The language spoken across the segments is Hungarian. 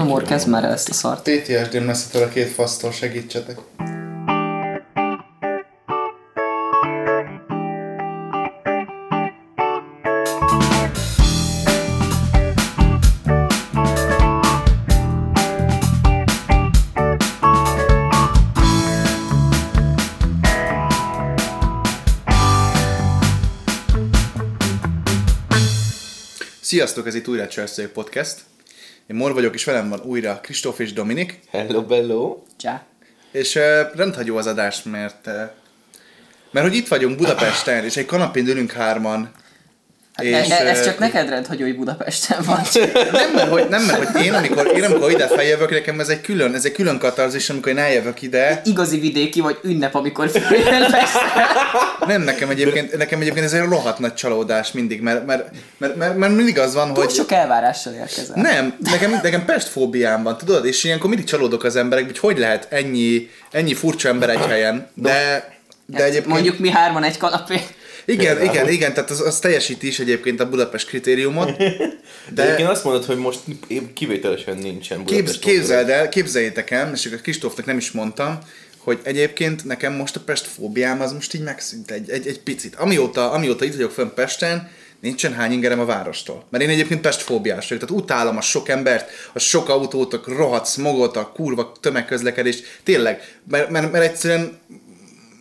Na Mor, kezd már ezt a szart. Lesz a két fasztól, segítsetek. Sziasztok, ez itt újra a Cserszői Podcast. Én Mor vagyok, és velem van újra Kristóf és Dominik. Hello, bello. Csá. És uh, rendhagyó az adás, mert, uh, mert hogy itt vagyunk Budapesten, és egy kanapén ülünk hárman, Hát És, és, ez csak neked rend, hogy úgy Budapesten van. Nem, mert hogy, nem, mert hogy én, amikor, én amikor ide feljövök, nekem ez egy külön, ez egy külön katarzis, amikor én eljövök ide. Igazi vidéki vagy ünnep, amikor Nem, nekem egyébként, nekem egyébként ez egy rohadt nagy csalódás mindig, mert, mert, mert, mert, mert mindig az van, Túl hogy... sok elvárással érkezel. Nem, nekem, nekem pestfóbiám van, tudod? És ilyenkor mindig csalódok az emberek, hogy hogy lehet ennyi, ennyi furcsa ember egy helyen. De, de Hát egyébként... Mondjuk mi hárman egy kanapé. Igen, Például. igen, igen, tehát az, az teljesíti is egyébként a Budapest kritériumot. De De egyébként azt mondod, hogy most kivételesen nincsen képz, Budapest képzeld el, képzeljétek el, és akkor Kristófnak nem is mondtam, hogy egyébként nekem most a Pest fóbiám az most így megszűnt egy, egy, egy picit. Amióta, amióta itt vagyok fönn Pesten, nincsen hány ingerem a várostól. Mert én egyébként Pest fóbiás vagyok, tehát utálom a sok embert, a sok autót, a rohadt smogot, a kurva tömegközlekedést. Tényleg, mert, mert, mert egyszerűen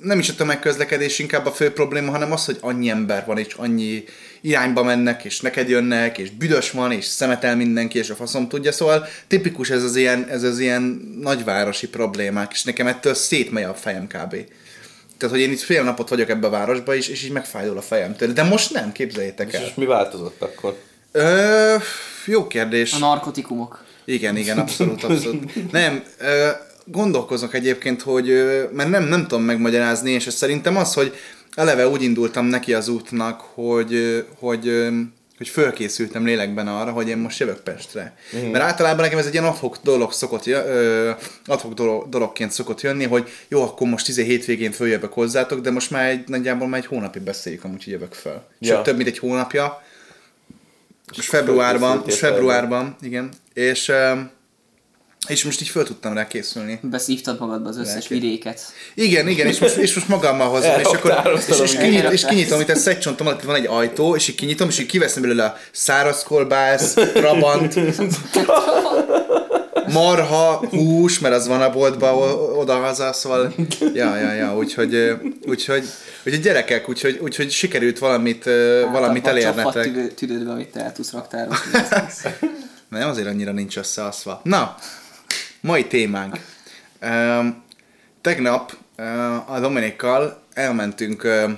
nem is a tömegközlekedés inkább a fő probléma, hanem az, hogy annyi ember van, és annyi irányba mennek, és neked jönnek, és büdös van, és szemetel mindenki, és a faszom tudja, szóval tipikus ez az ilyen, ez az ilyen nagyvárosi problémák, és nekem ettől szétmegy a fejem kb. Tehát, hogy én itt fél napot vagyok ebbe a városba is, és így megfájdul a fejem tőle. De most nem, képzeljétek És el. most mi változott akkor? Ö, jó kérdés. A narkotikumok. Igen, igen, abszolút, abszolút. Nem, ö, gondolkozok egyébként, hogy, mert nem, nem tudom megmagyarázni, és szerintem az, hogy eleve úgy indultam neki az útnak, hogy, hogy, hogy fölkészültem lélekben arra, hogy én most jövök Pestre. Mm. Mert általában nekem ez egy ilyen adhok dolog szokott, ö, adhok dolog, dologként szokott jönni, hogy jó, akkor most 10 hétvégén följövök hozzátok, de most már egy, nagyjából már egy hónapig beszéljük, amúgy, hogy jövök föl. Sőt, Ja. több mint egy hónapja. És februárban, és februárban, igen. És, és most így föl tudtam rá készülni. Beszívtad magadba az összes Lelki. vidéket. Igen, igen, és most, és most magammal hozom, és akkor és, és, kinyit, és kinyitom, itt a szegcsontom alatt van egy ajtó, és így kinyitom, és így kiveszem belőle a száraz kolbász, trabant, marha, hús, mert az van a boltban oda-haza, szóval, ja, ja, ja, úgyhogy, úgyhogy, úgyhogy gyerekek, úgyhogy, úgyhogy sikerült valamit, valamit Hát, csapat elérnetek. tüdő- tüdődbe, amit te el tudsz raktározni. Nem, azért annyira nincs összeaszva. Na, mai témánk. Um, tegnap uh, a Dominikkal elmentünk uh,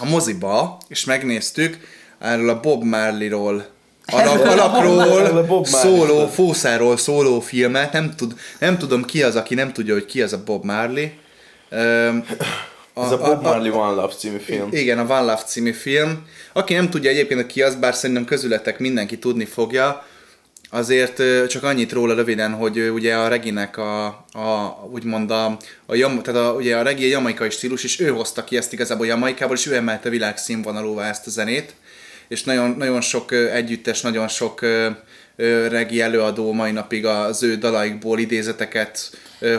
a moziba, és megnéztük erről a Bob Marley-ról a alakról Bob szóló, fószáról szóló filmet. Nem, tud, nem tudom ki az, aki nem tudja, hogy ki az a Bob Marley. Um, Ez a Bob Marley One Love című film. igen, a One Love című film. Aki nem tudja egyébként, ki az, bár szerintem közületek mindenki tudni fogja, azért csak annyit róla röviden, hogy ugye a Reginek a, a úgymond a, a, jam, tehát a, ugye a Regi egy jamaikai stílus, és ő hozta ki ezt igazából Jamaikából, és ő emelte világszínvonalúvá ezt a zenét, és nagyon, nagyon sok együttes, nagyon sok regi előadó mai napig az ő dalaikból idézeteket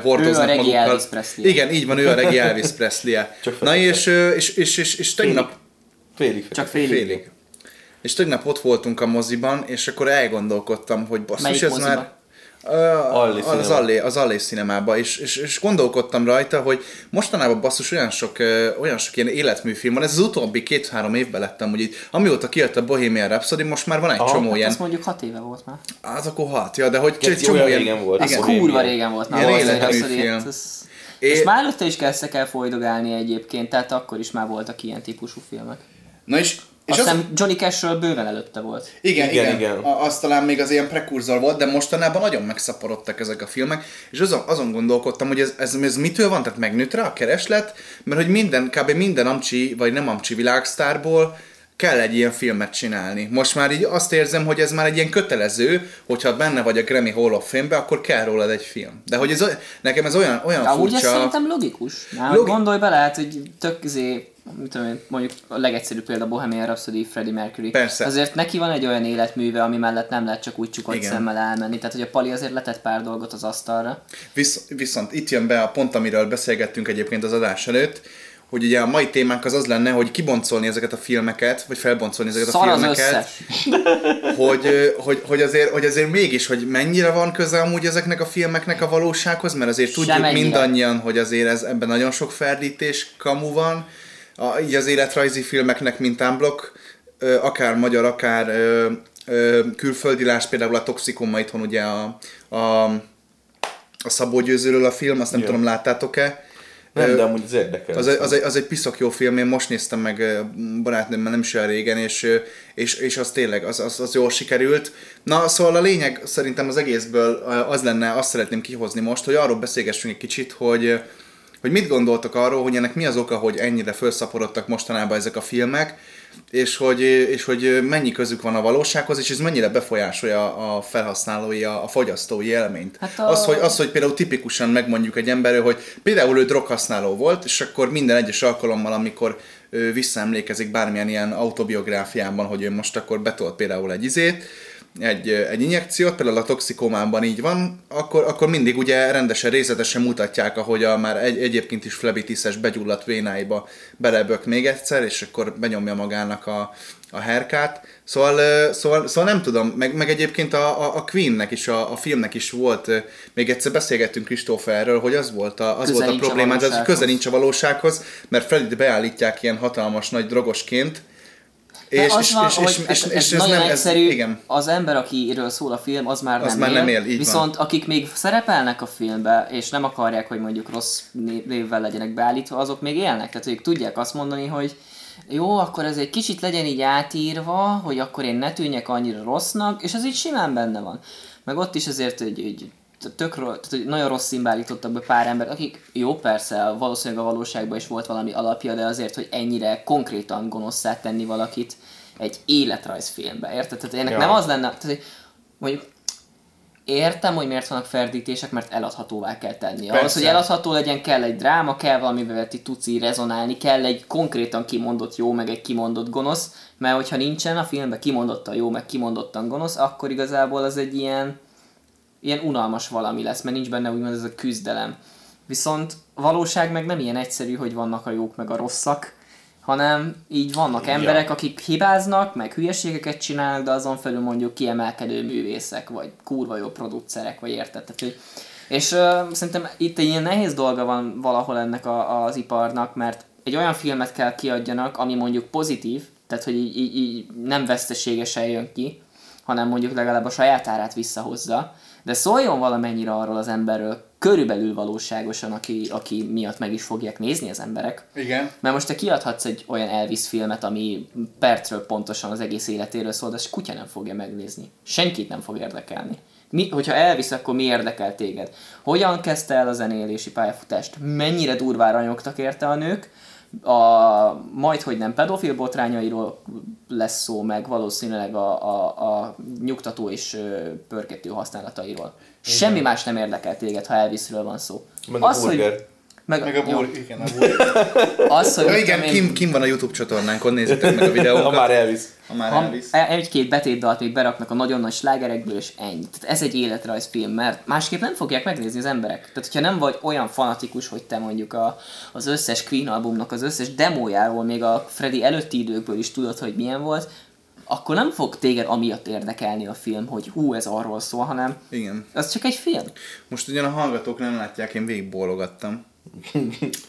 hordoznak Ő a magukkal. Elvis Presley. Igen, így van, ő a regi Elvis Presley-e. Csak Na és, és, és, és, és tegnap... Félig Csak félig. félig. És tegnap ott voltunk a moziban, és akkor elgondolkodtam, hogy basszus, Melyik ez moziba? már... Alli az, Cinema. Allé, az Allé Cinemába, és, és, és, gondolkodtam rajta, hogy mostanában basszus olyan sok, olyan sok ilyen életműfilm van, ez az utóbbi két-három évben lettem, hogy itt, amióta kijött a Bohemian Rhapsody, most már van egy Aha, csomó Hát ilyen, azt mondjuk hat éve volt már. az akkor hat, ja, de hogy egy csomó olyan ilyen, régen volt. Az igen, Bohemian. kurva régen volt már. Ilyen életműfilm. ez- É- És már előtte is kezdtek el folydogálni egyébként, tehát akkor is már voltak ilyen típusú filmek. Na és, és Azt az, Johnny Cashről bőven előtte volt. Igen, igen, Igen, igen. igen. A- Az talán még az ilyen prekurzor volt, de mostanában nagyon megszaporodtak ezek a filmek, és azon, azon gondolkodtam, hogy ez, ez, ez mitől van, tehát megnőtt rá a kereslet, mert hogy minden, kb. minden amcsi, vagy nem amcsi világsztárból kell egy ilyen filmet csinálni. Most már így azt érzem, hogy ez már egy ilyen kötelező, hogyha benne vagy a Grammy Hall of Fame-be, akkor kell rólad egy film. De hogy ez, nekem ez olyan, olyan ez furcsa... szerintem logikus. Na, Logi- Gondolj bele, hát, hogy tök mit tudom én, mondjuk a legegyszerűbb példa Bohemian Rhapsody, Freddie Mercury. Persze. Azért neki van egy olyan életműve, ami mellett nem lehet csak úgy csukott Igen. szemmel elmenni. Tehát, hogy a Pali azért letett pár dolgot az asztalra. Visz, viszont itt jön be a pont, amiről beszélgettünk egyébként az adás előtt, hogy ugye a mai témánk az az lenne, hogy kiboncolni ezeket a filmeket, vagy felboncolni ezeket a Szar az filmeket, hogy, hogy, hogy, azért, hogy azért mégis, hogy mennyire van köze amúgy ezeknek a filmeknek a valósághoz, mert azért tudjuk Semennyire. mindannyian, hogy azért ez, ebben nagyon sok ferdítés, kamu van, a, így az életrajzi filmeknek mint unblock, akár magyar, akár ö, ö, külföldi, láss például a Toxikoma itthon ugye a, a, a Szabó Győzőről a film, azt nem Ja. tudom, láttátok-e? Nem, de amúgy az érdekel. az, egy- az, egy, az egy piszok jó film, én most néztem meg barátnőmmel nem is olyan régen, és, és, és az tényleg, az, az, az jól sikerült. Na, szóval a lényeg szerintem az egészből az lenne, azt szeretném kihozni most, hogy arról beszélgessünk egy kicsit, hogy hogy mit gondoltok arról, hogy ennek mi az oka, hogy ennyire felszaporodtak mostanában ezek a filmek, és hogy, és hogy mennyi közük van a valósághoz, és ez mennyire befolyásolja a felhasználói, a, a fogyasztói élményt. Hát a- Az, hogy, az, hogy például tipikusan megmondjuk egy emberről, hogy például ő droghasználó volt, és akkor minden egyes alkalommal, amikor ő visszaemlékezik bármilyen ilyen autobiográfiában, hogy ő most akkor betolt például egy izét, egy, egy injekciót, például a toxikomában így van, akkor, akkor mindig ugye rendesen, részletesen mutatják, ahogy a már egy, egyébként is flebitiszes begyulladt vénáiba belebök még egyszer, és akkor benyomja magának a, a herkát. Szóval, szóval, szóval nem tudom, meg, meg egyébként a, a, a Queennek is, a, a filmnek is volt, még egyszer beszélgettünk Kristóferről, hogy az volt a, az Köze volt a probléma, de köze nincs a valósághoz, mert Fredit beállítják ilyen hatalmas nagy drogosként, és, az és, van, és, hogy és, ez, és, ez, nagyon nem, egyszerű, igen. az ember, akiről szól a film, az már, Az nem, már él, nem él, így van. viszont akik még szerepelnek a filmbe, és nem akarják, hogy mondjuk rossz né- névvel legyenek beállítva, azok még élnek, tehát ők tudják azt mondani, hogy jó, akkor ez egy kicsit legyen így átírva, hogy akkor én ne tűnjek annyira rossznak, és ez így simán benne van. Meg ott is azért, hogy, hogy tök, tehát, hogy nagyon rossz színbe be pár ember, akik jó, persze, valószínűleg a valóságban is volt valami alapja, de azért, hogy ennyire konkrétan gonoszszá tenni valakit egy életrajzfilmbe, érted? Tehát ennek Ja. nem az lenne, tehát hogy mondjuk értem, hogy miért vannak ferdítések, mert eladhatóvá kell tenni. Ahhoz, hogy eladható legyen, kell egy dráma, kell valamivel ti tudsz így rezonálni, kell egy konkrétan kimondott jó, meg egy kimondott gonosz, mert hogyha nincsen a filmben kimondottan jó, meg kimondottan gonosz, akkor igazából az egy ilyen, ilyen unalmas valami lesz, mert nincs benne úgymond ez a küzdelem. Viszont a valóság meg nem ilyen egyszerű, hogy vannak a jók meg a rosszak, hanem így vannak Ja. emberek, akik hibáznak, meg hülyeségeket csinálnak, de azon felül mondjuk kiemelkedő művészek, vagy kurva jó producerek, vagy érted? Tehát, hogy és uh, szerintem itt egy ilyen nehéz dolga van valahol ennek a, az iparnak, mert egy olyan filmet kell kiadjanak, ami mondjuk pozitív, tehát hogy így, így, így nem veszteségesen jön ki, hanem mondjuk legalább a saját árát visszahozza, de szóljon valamennyire arról az emberről, körülbelül valóságosan, aki, aki miatt meg is fogják nézni az emberek. Igen. Mert most te kiadhatsz egy olyan Elvis filmet, ami percről pontosan az egész életéről szól, de ezt kutya nem fogja megnézni. Senkit nem fog érdekelni. Mi, hogyha Elvis, akkor mi érdekel téged? Hogyan kezdte el a zenélési pályafutást? Mennyire durván ranyogtak érte a nők? A, majd, hogy nem pedofil botrányairól lesz szó, meg valószínűleg a, a, a nyugtató és pörgető használatairól. Semmi más nem érdekel téged, ha Elvisről van szó. Meg a burger. hogy, meg, Meg a bur, igen, a bur. az, hogy Ja, igen, én- kim, kim van a YouTube csatornánkon, nézzétek meg a Ha videókat. már elvisz. ha már Ha elvisz. e- egy-két betétdalt még beraknak a nagyon nagy slágerekből, és ennyi. Tehát ez egy életrajzfilm, mert másképp nem fogják megnézni az emberek. Tehát, hogyha nem vagy olyan fanatikus, hogy te mondjuk a, az összes Queen albumnak az összes demójáról, még a Freddy előtti időkből is tudod, hogy milyen volt, akkor nem fog téged amiatt érdekelni a film, hogy hú, ez arról szól, hanem Igen. az csak egy film. Most ugyan a hallgatók nem látják, én végigbólogattam.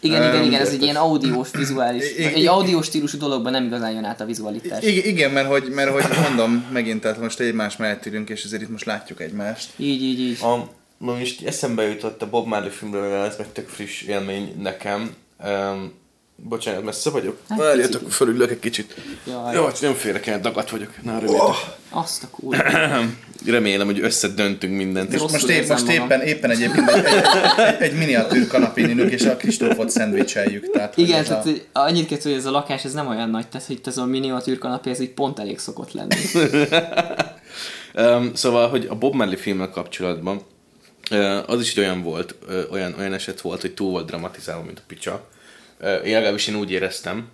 Igen, igen, igen, ez egy ilyen audiós, vizuális, egy audiós stílusú dologban nem igazán jön át a vizualitás. Igen, mert hogy, mert hogy mondom, megint, tehát most egymás mellett ülünk, és ezért itt most látjuk egymást. Így, így, így. A, most eszembe jutott a Bob Marley filmről, ez meg tök friss élmény nekem. Um, bocsánat, messze vagyok? Hát, Várjatok, fölülök egy kicsit. Jaj. Jó, hogy nem férek el, dagat vagyok. Na, rövidítek. Azt a kurva. remélem, hogy összedöntünk mindent. És most, épp, most magam. éppen, éppen egyébként egy, egy, egy, egy miniatűr kanapén ülünk, és a Kristófot szendvicseljük. Tehát, Igen, ez tehát a... annyit kell hogy ez a lakás ez nem olyan nagy, tehát hogy ez a miniatűr kanapé, ez így pont elég szokott lenni. Um, szóval, hogy a Bob Marley filmmel kapcsolatban az is egy olyan volt, olyan, olyan eset volt, hogy túl volt dramatizálva, mint a picsa. Én legalábbis én úgy éreztem.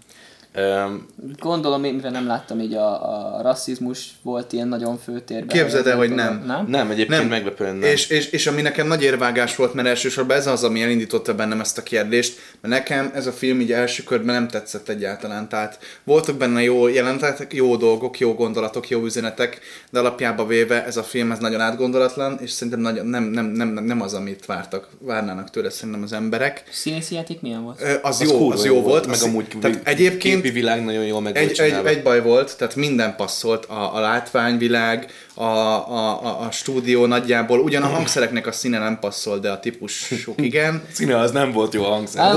Um, Gondolom, én, mivel nem láttam így a, a rasszizmus volt ilyen nagyon főtérben. Képzeld el, hogy nem. Nem? nem, egyébként nem. meglepően nem. És, és, és ami nekem nagy érvágás volt, mert elsősorban ez az, ami elindította bennem ezt a kérdést, mert nekem ez a film így első körben nem tetszett egyáltalán. Tehát voltak benne jó jelentek, jó dolgok, jó gondolatok, jó üzenetek, de alapjába véve ez a film ez nagyon átgondolatlan, és szerintem nagyon, nem, nem, nem, nem az, amit vártak, várnának tőle szerintem az emberek. Színészi játék milyen volt? Az, Az jó, az jó volt. meg az, amúgy tehát egyébként képi világ nagyon jól meg egy, egy, egy baj volt, tehát minden passzolt, a, a látványvilág, a, a, a, a stúdió nagyjából, ugyan a hangszereknek a színe nem passzol, de a típusok igen. Színe az nem volt jó a hangszer.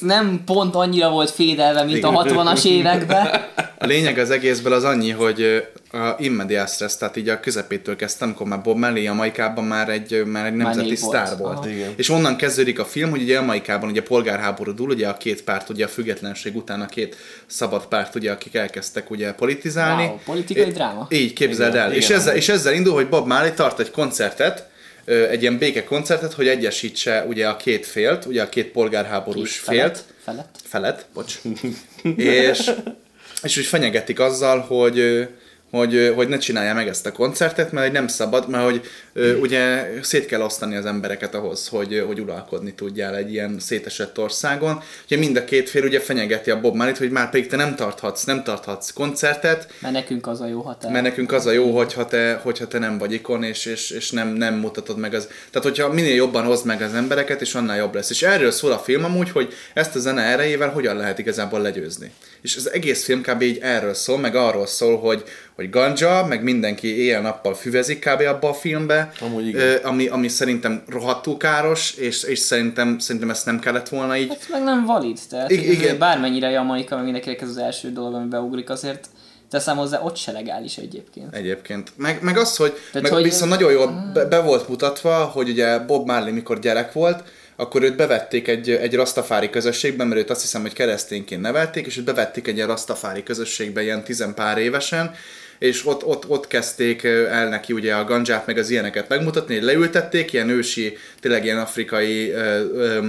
Nem pont annyira volt fédelve, mint a 60-as években. A lényeg az egészből az annyi, hogy a immediate stress, tehát így a közepétől kezdtem, amikor már Bob Marley Jamaikában már egy, már egy nemzeti volt. sztár volt. Aha. Igen. És onnan kezdődik a film, hogy ugye Jamaikában ugye polgárháború dúl, ugye a két párt, ugye a függetlenség után a két szabad párt, ugye, akik elkezdtek ugye politizálni. Wow, politikai É- dráma. Így képzeld Igen, el. És igen. ezzel, és ezzel indul, hogy Bob Marley tart egy koncertet, egy ilyen béke koncertet, hogy egyesítse ugye a két félt, ugye a két polgárháborús Két félt, Felett. felet, bocs, és, és úgy fenyegetik azzal, hogy, hogy, hogy ne csinálja meg ezt a koncertet, mert nem szabad, mert hogy ugye szét kell osztani az embereket ahhoz, hogy, hogy uralkodni tudjál egy ilyen szétesett országon. Ugye mind a két fél ugye fenyegeti a Bob Marley-t, hogy már pedig te nem tarthatsz, nem tarthatsz koncertet, Mert nekünk az a jó határ. mert nekünk az a jó, hogyha te, hogyha te nem vagy ikon, és, és, és nem, nem mutatod meg az... Tehát, hogyha minél jobban hozd meg az embereket, és annál jobb lesz. És erről szól a film amúgy, hogy ezt a zene erejével hogyan lehet igazából legyőzni. És az egész film kb. így erről szól, meg arról szól, hogy, hogy ganja, meg mindenki éjjel-nappal füvezik kb. abba a filmbe, Amúgy igen. ö, ami, ami szerintem rohadtul káros, és, és szerintem, szerintem ezt nem kellett volna így Ez meg nem valid, tehát Igen, igen, bármennyire Jamaika, meg mindenkinek ez az első dolog, ami beugrik, azért teszem hozzá, ott se legális egyébként. Egyébként. Meg, meg az, hogy, Tehát, meg hogy- viszont nagyon jól be, be, volt mutatva, hogy ugye Bob Marley mikor gyerek volt, akkor őt bevették egy, egy rastafári közösségbe, mert őt azt hiszem, hogy keresztényként nevelték, és őt bevették egy ilyen rastafári közösségbe ilyen tizenpár évesen, és ott, ott, ott kezdték el neki ugye a gandzsát, meg az ilyeneket megmutatni, hogy leültették, ilyen ősi, tényleg ilyen afrikai ö, ö,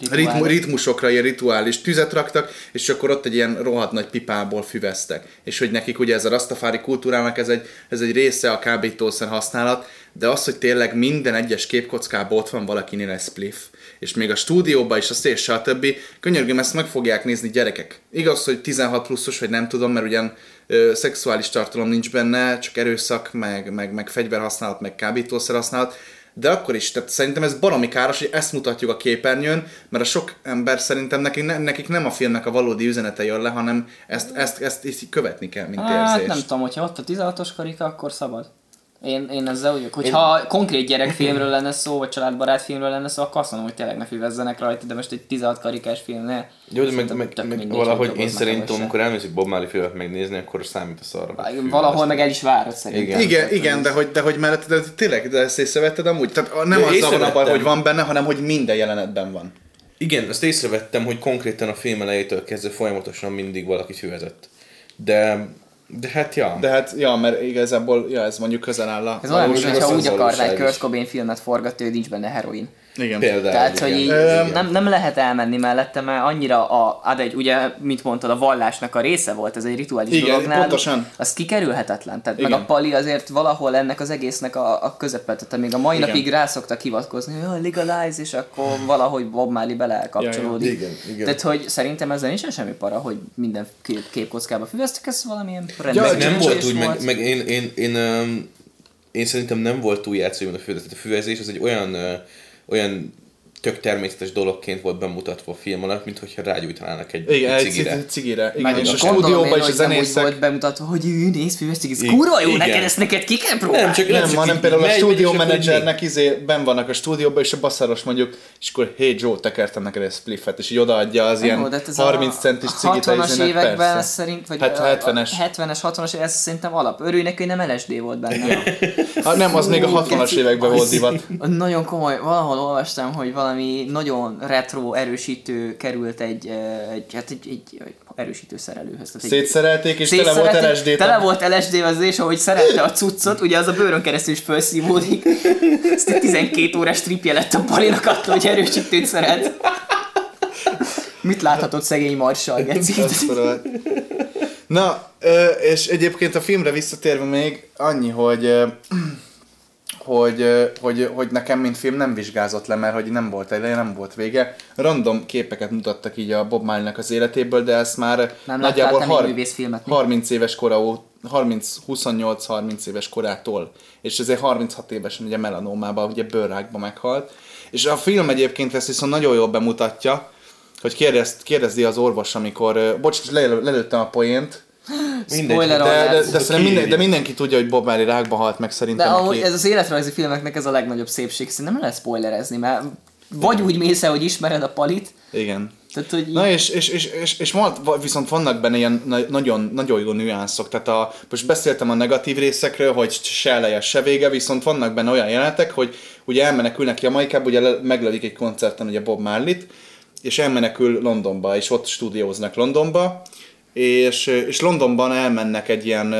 Rituális. ritmu, ritmusokra ilyen rituális tüzet raktak, és akkor ott egy ilyen rohadt nagy pipából füveztek. És hogy nekik ugye ez a rastafári kultúrának ez egy, ez egy része a kábítószer használat, de az, hogy tényleg minden egyes képkockában ott van valakinél egy spliff, és még a stúdióban is, azt és stb. Könyörgöm, ezt meg fogják nézni gyerekek. Igaz, hogy 16 pluszos, vagy nem tudom, mert ugyan ö, szexuális tartalom nincs benne, csak erőszak, meg, meg, meg fegyverhasználat, meg kábítószer használat, de akkor is, tehát szerintem ez baromi káros, hogy ezt mutatjuk a képernyőn, mert a sok ember szerintem nekik, ne, nekik nem a filmnek a valódi üzenete jön le, hanem ezt, ezt, ezt, ezt követni kell, mint Hát érzést. nem tudom, hogyha ott a 16-os karika, akkor szabad. Én, én ezzel vagyok. Hogyha konkrét gyerekfilmről lenne szó, vagy családbarát filmről lenne szó, akkor azt mondom, hogy tényleg ne füvezzenek rajta, de most egy 16 karikás filmnél. Jó, de meg, meg, meg valahogy hogy én szerintem, amikor elmész egy Bob Marley filmet megnézni, akkor számít a arra. fű, Valahol ezt- meg el is várod szerintem. Igen. Igen, igen, de hogy, de hogy mellett, de tényleg, de ezt észrevetted amúgy? Tehát nem De az van a baj, hogy van benne, hanem hogy minden jelenetben van. Igen, azt észrevettem, hogy konkrétan a film elejétől kezdve folyamatosan mindig valaki füvezett. De, de hát ja. De hát, ja, mert igazából, ja, ez mondjuk közel áll a Ez olyan, mint valósághoz. hogyha úgy az akarná egy. Kurt Cobain filmet forgatni, hogy nincs benne heroin. Igen. Például. Tehát, hogy igen. így Igen. nem, nem lehet elmenni mellette, mert annyira a, hát egy, ugye, mint mondtad, a vallásnak a része volt, ez egy rituális Igen, dolog náluk, pontosan. az kikerülhetetlen. Tehát Igen. meg a pali azért valahol ennek az egésznek a, a közepe, tehát még a mai Igen. napig rá szoktak hivatkozni, hogy "Jaj, legalize, és akkor valahogy Bob Marley bele elkapcsolódik. Ja, ja. Igen, igen. Tehát, hogy szerintem ezzel nincsen semmi para, hogy minden kép, képkockába füveztek, ez valamilyen rendben nem volt úgy, meg, meg én, én, én, én, én szerintem nem volt túl játszói, a füvezés. Az egy olyan, ö, olyan tök természetes dologként volt bemutatva a film alatt, mint hogyha rágyújtanának egy, Igen, egy egy cigire. cigire. cigire. Igen, Meg és a stúdióban is a nem zenészek... volt bemutatva, hogy ő néz füves cigit. Igen. Kurva jó, Igen. neked ezt neked ki kell próbálni. Nem, csak Nem, csak hanem például a stúdió menedzsernek izé, ben vannak a stúdióban, és a basszáros mondjuk, és akkor hey Joe, tekertem neked egy spliffet, és így odaadja az ilyen Jó, de hát ez 30 a centis cigit a 60-as izének, években persze. szerint, vagy Hát a- 70-es. a 70-es, 60-as, ez szerintem alap. Örülj neki, hogy nem LSD volt benne. Ha nem, az még a Fú, 60-as geci, években volt divat. Nagyon komoly, valahol olvastam, hogy valami nagyon retro erősítő került egy, egy, hát egy, egy, egy erősítő szerelőhöz. Tehát Szétszerelték, és tele volt LSD. Tele volt LSD az és ahogy szerette a cuccot, ugye az a bőrön keresztül is felszívódik. Egy 12 órás tripje lett a Palinak attól, hogy erősítőt szeret. Mit láthatott szegény marsal, Geci? Na, és egyébként a filmre visszatérve még annyi, hogy hogy, hogy, hogy nekem, mint film nem vizsgázott le, mert hogy nem volt eleje, nem volt vége. Random képeket mutattak így a Bob Marley-nek az életéből, de ezt már Nem nagyjából har- mi? 30 éves kora ó- 30, 28-30 éves korától, és ezért 36 évesen ugye melanómában, ugye bőrrákba meghalt. És a film egyébként ezt viszont nagyon jól bemutatja, hogy kérdezt, kérdezdi az orvos, amikor, bocs, le, lelőttem a poént, Mindegy, Spoiler de, de, de, szerintem minden, de mindenki tudja, hogy Bob Marley rákba halt meg De szerintem. amúgy aki- ez az életrajzi filmeknek ez a legnagyobb szépség. Szerintem nem lehet spoilerezni, mert vagy úgy mész el, hogy ismered a palit, Igen. tehát hogy Na és, és, és, és, és viszont vannak benne ilyen na- nagyon, nagyon jó nüanszok, tehát a, most beszéltem a negatív részekről, hogy se eleje, se vége, viszont vannak benne olyan jelenetek, hogy ugye elmenekülnek Jamaikába, ugye meglölik egy koncerten ugye Bob Marley-t, és elmenekül Londonba, és ott stúdióznak Londonba, és, és Londonban elmennek egy ilyen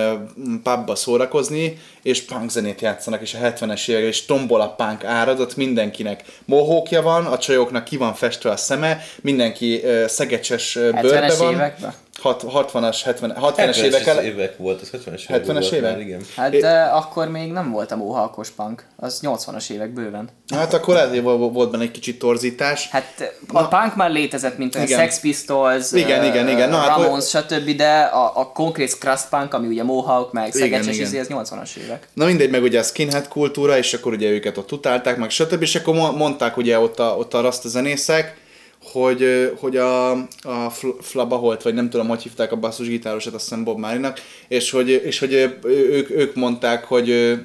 pubba szórakozni, és punk zenét játszanak, és a 70-es évek, és tombol a punk áradat, mindenkinek mohókja van, a csajoknak ki van festve a szeme, mindenki szegecses bőrbe 70-es van. években? Hat, 60-as, 70, 60-es 70-es évek ele- évek volt, az 70-es 70-es volt évek? Már, igen. Hát É- de akkor még nem volt a móhalkos punk, az 80-as évek bőven. Hát akkor ezért volt volt benne egy kicsit torzítás. Hát a punk már létezett, mint a Igen. Sex Pistols, Igen, igen, igen. Na, hát Ramones, stb., de a, a konkrét crust punk, ami ugye Mohawk, meg Szegecses, ez 80-as évek. Na mindegy, meg ugye a skinhead kultúra, és akkor ugye őket ott utálták, meg stb. És akkor mo- mondták ugye ott a, ott a rasta zenészek, hogy, hogy a, a Fl- Flaba Holt, vagy nem tudom, hogy hívták a basszusgitárosat, azt hiszem Bob Marley-nak, és hogy, és hogy ők, ők mondták, hogy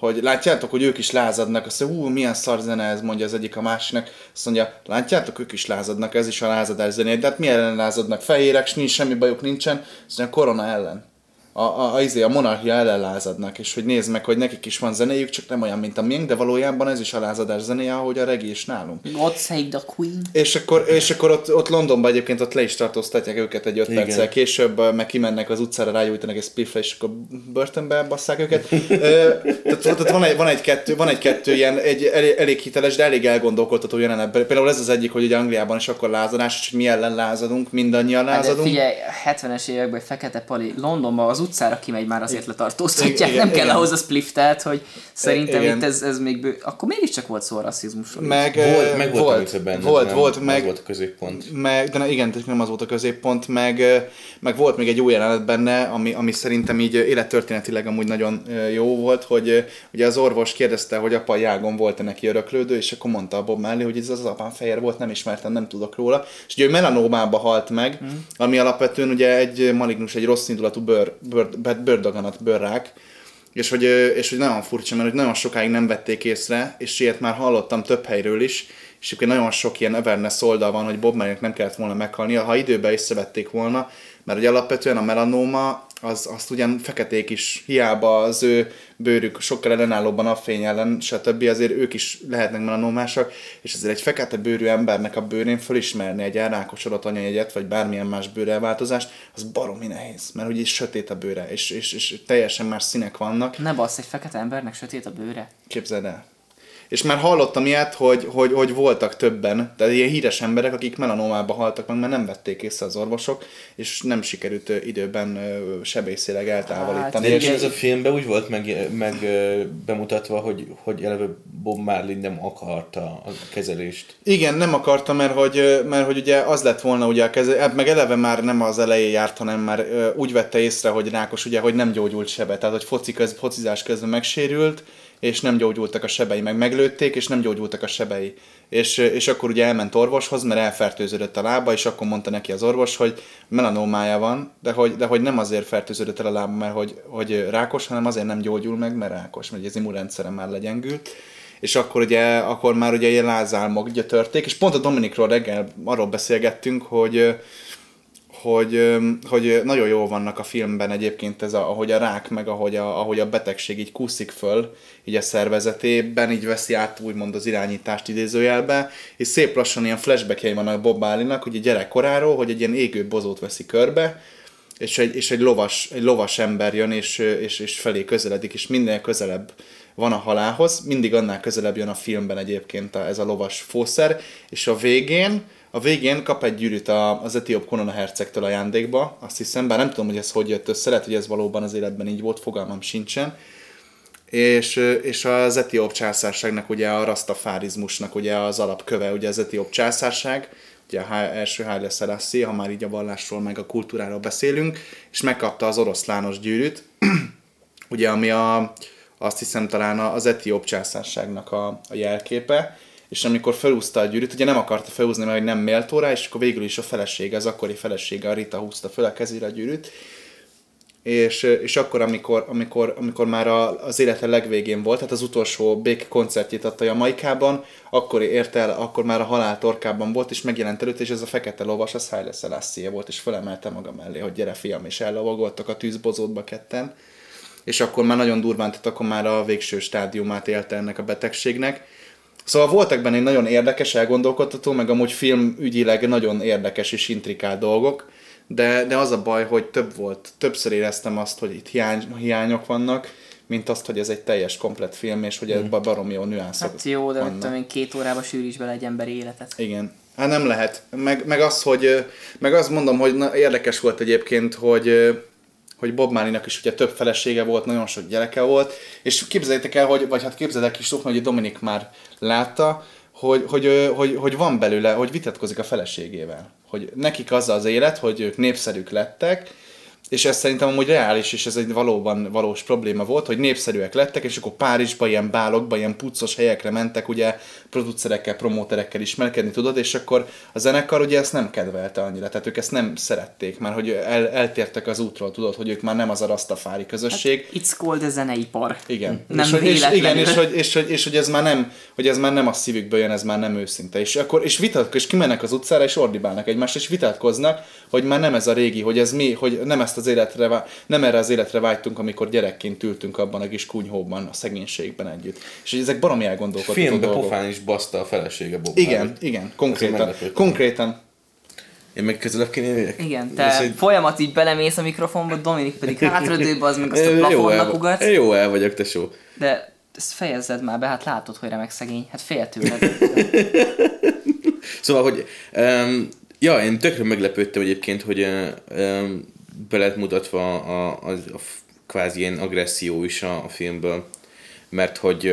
hogy látjátok, hogy ők is lázadnak, azt mondja, ú, milyen szar zene ez, mondja az egyik a másiknak, azt mondja, látjátok, ők is lázadnak, ez is a lázadás zené, de hát mi ellen lázadnak, fehérek, nincs semmi bajuk nincsen, azt mondja, korona ellen a, a, a, izé, a monarchia ellen lázadnak, és hogy nézd meg, hogy nekik is van zenéjük, csak nem olyan, mint a miénk, de valójában ez is a lázadás zenéje, ahogy a regi is nálunk. God save the Queen. És akkor, és akkor ott, ott Londonban egyébként ott le is tartóztatják őket egy öt Igen. perccel később, meg kimennek az utcára, rágyújtanak egy spliffre, és akkor börtönbe basszák őket. Tehát, tehát van, egy, van, egy kettő, van egy kettő ilyen egy elég, elég hiteles, de elég elgondolkodtató jelenet. Például ez az egyik, hogy ugye Angliában is akkor lázadás, és hogy mi ellen lázadunk, mindannyian Hát de lázadunk. figyelj, 70-es években Fekete Pali Londonban az utcára kimegy, már azért letartóztatják, Igen, nem kell igen. ahhoz a spliff, tehát hogy szerintem Igen. itt ez, ez még bő... Akkor mégiscsak volt szó a rasszizmusról. Meg, Volt, meg volt, volt, benne, volt, nem, volt, az meg, volt a középpont. meg, de igen, nem az volt a középpont, meg, meg volt még egy jó jelenet benne, ami, ami szerintem így élettörténetileg amúgy nagyon jó volt, hogy ugye az orvos kérdezte, hogy apa Jágon volt-e neki öröklődő, és akkor mondta a Bob Marley, hogy ez az apám fehér volt, nem ismertem, nem tudok róla, és ugye ő melanómába halt meg, mm. ami alapvetően ugye egy malignus, egy rossz indulatú bőr, bőr, bőr, bőrdaganat, bőrrák, és hogy, és hogy nagyon furcsa, mert hogy nagyon sokáig nem vették észre, és ilyet már hallottam több helyről is, és egyébként nagyon sok ilyen awareness oldal van, hogy Bob marley nem kellett volna meghalnia, ha időben észrevették volna, mert hogy alapvetően a melanóma, az, azt ugyan feketék is, hiába az ő bőrük sokkal ellenállóban a fény ellen, stb. azért ők is lehetnek melanómásak, és ezért egy fekete bőrű embernek a bőrén fölismerni egy elrákosodott anyajegyet, vagy bármilyen más bőrelváltozást, az baromi nehéz, mert ugye sötét a bőre, és, és, és teljesen más színek vannak, Ne bassz, egy fekete embernek sötét a bőre. Képzeld el. És már hallottam ilyet, hogy, hogy, hogy voltak többen, tehát ilyen híres emberek, akik melanómába haltak meg, mert nem vették észre az orvosok, és nem sikerült időben ö, sebészéleg eltávolítani. Hát, és, igen, ez a filmben úgy volt meg, meg bemutatva, hogy, hogy eleve Bob Marley nem akarta a kezelést. igen, nem akartam, mert hogy, mert hogy ugye az lett volna, ugye a keze, hát meg eleve már nem az elején járt, hanem már úgy vette észre, hogy rákos, ugye, hogy nem gyógyult sebe, tehát hogy foci köz, focizás közben megsérült, és nem gyógyultak a sebei, meg meglőtték, és nem gyógyultak a sebei. És, és akkor ugye elment orvoshoz, mert elfertőződött a lába, és akkor mondta neki az orvos, hogy melanómája van, de hogy, de hogy nem azért fertőződött el a lába, mert hogy, hogy rákos, hanem azért nem gyógyul meg, mert rákos, mert az immunrendszere már legyengült és akkor ugye, akkor már ugye ilyen lázálmok ugye törték, és pont a Dominikról reggel arról beszélgettünk, hogy, hogy, hogy nagyon jó vannak a filmben egyébként ez, a, ahogy a rák, meg ahogy a, ahogy a betegség így kúszik föl, így a szervezetében, így veszi át úgymond az irányítást idézőjelbe, és szép lassan ilyen flashbackjei vannak Bob Marley-nak, hogy gyerekkoráról, hogy egy ilyen égő bozót veszi körbe, és egy, és egy, lovas, egy lovas ember jön, és, és, és felé közeledik, és minden közelebb van a halálhoz, mindig annál közelebb jön a filmben egyébként a, ez a lovas fószer, és a végén, a végén kap egy gyűrűt az etióp Konona hercegtől ajándékba, azt hiszem, bár nem tudom, hogy ez hogy jött össze, lehet, hogy ez valóban az életben így volt, fogalmam sincsen. És, és az etióp császárságnak, ugye a rastafárizmusnak ugye az alapköve, ugye az etióp császárság, ugye a első Haile Selassie, ha már így a vallásról meg a kultúráról beszélünk, és megkapta az oroszlános gyűrűt, ugye ami a, azt hiszem talán az etióp császárságnak a, a jelképe, és amikor felúzta a gyűrűt, ugye nem akarta felúzni, mert nem méltó rá, és akkor végül is a felesége, az akkori felesége, a Rita húzta fel a kezére a gyűrűt, és, és akkor, amikor, amikor, amikor már a, az élete legvégén volt, tehát az utolsó bék koncertjét adta Jamaikában, akkor ért el, akkor már a halál torkában volt, és megjelent előtt, és ez a fekete lovas, az Haile Selassie volt, és felemelte maga mellé, hogy gyere fiam, és ellovagoltak a tűzbozótba ketten és akkor már nagyon durván, tehát akkor már a végső stádiumát élte ennek a betegségnek. Szóval voltak benne egy nagyon érdekes, elgondolkodtató, meg amúgy filmügyileg nagyon érdekes és intrikált dolgok, de, de az a baj, hogy több volt, többször éreztem azt, hogy itt hiány, hiányok vannak, mint azt, hogy ez egy teljes, komplet film, és hogy ebben baromi jó nüanszok Hát jó, de vannak. én két órába sűríts bele egy emberi életet. Igen. Hát nem lehet. Meg, meg az, hogy, meg azt mondom, hogy na, érdekes volt egyébként, hogy hogy Bob Marley-nak is ugye több felesége volt, nagyon sok gyereke volt, és képzeljétek el, hogy, vagy hát képzeljétek is, hogy Dominik már látta, hogy, hogy, hogy, hogy van belőle, hogy vitatkozik a feleségével. Hogy nekik az az élet, hogy ők népszerűk lettek, és ez szerintem amúgy reális, és ez egy valóban valós probléma volt, hogy népszerűek lettek, és akkor Párizsba, ilyen bálokba, ilyen puccos helyekre mentek, ugye producerekkel, promóterekkel ismerkedni, tudod, és akkor a zenekar ugye ezt nem kedvelte annyira, tehát ők ezt nem szerették, már hogy el, eltértek az útról, tudod, hogy ők már nem az a rastafári közösség. Hát, it's called a zeneipar. Igen. Nem és, és, igen, és hogy, és, hogy, és, hogy, ez már nem, hogy ez már nem a szívükből jön, ez már nem őszinte. És akkor, és vitatkoznak, és kimennek az utcára, és ordibálnak egymást, és vitatkoznak, hogy már nem ez a régi, hogy ez mi, hogy nem ezt az életre, nem erre az életre vágytunk, amikor gyerekként ültünk abban a kis kunyhóban, a szegénységben együtt. És hogy ezek baromi elgondolkodható Filmbe dolgok. pofán is baszta a felesége Bob Igen, Harvey. igen, konkrétan. Konkrétan. Én meg közelebb kéne jöjjek? Igen, te egy... folyamat így belemész a mikrofonba, Dominik pedig hátradőbb, az meg azt a plafonnak ugatsz. Jó el vagyok, tesó. De ezt fejezzed már be, hát látod, hogy remek szegény. Hát fél tőled. szóval, hogy um, Ja, én tökre meglepődtem egyébként, hogy um, be lett mutatva a, a, a, a kvázi ilyen agresszió is a, a filmből, mert hogy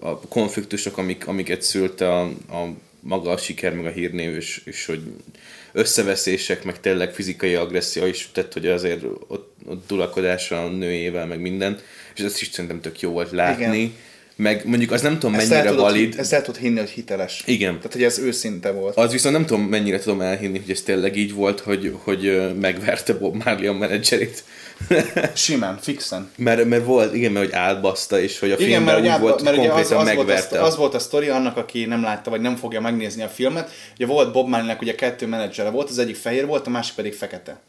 a konfliktusok, amik, amiket szült a, a maga a siker, meg a hírnév, és, és hogy összeveszések, meg tényleg fizikai agresszió is, tehát hogy azért ott, ott dulakodása a nőjével, meg minden, és ezt is szerintem tök jó volt látni. Igen meg mondjuk az nem tudom ezt mennyire tudod, valid. Ezt el tudod hinni, hogy hiteles. Igen. Tehát, hogy ez őszinte volt. Az viszont nem tudom mennyire tudom elhinni, hogy ez tényleg így volt, hogy, hogy megverte Bob Marley a menedzserét. Simán, fixen. Mert, mert volt, igen, mert hogy átbaszta, és hogy a igen, filmben mert, úgy volt, mert konkrétan az, az megverte. Volt a, az volt a sztori annak, aki nem látta, vagy nem fogja megnézni a filmet. Ugye volt Bob Marley-nek ugye kettő menedzsere volt, az egyik fehér volt, a másik pedig fekete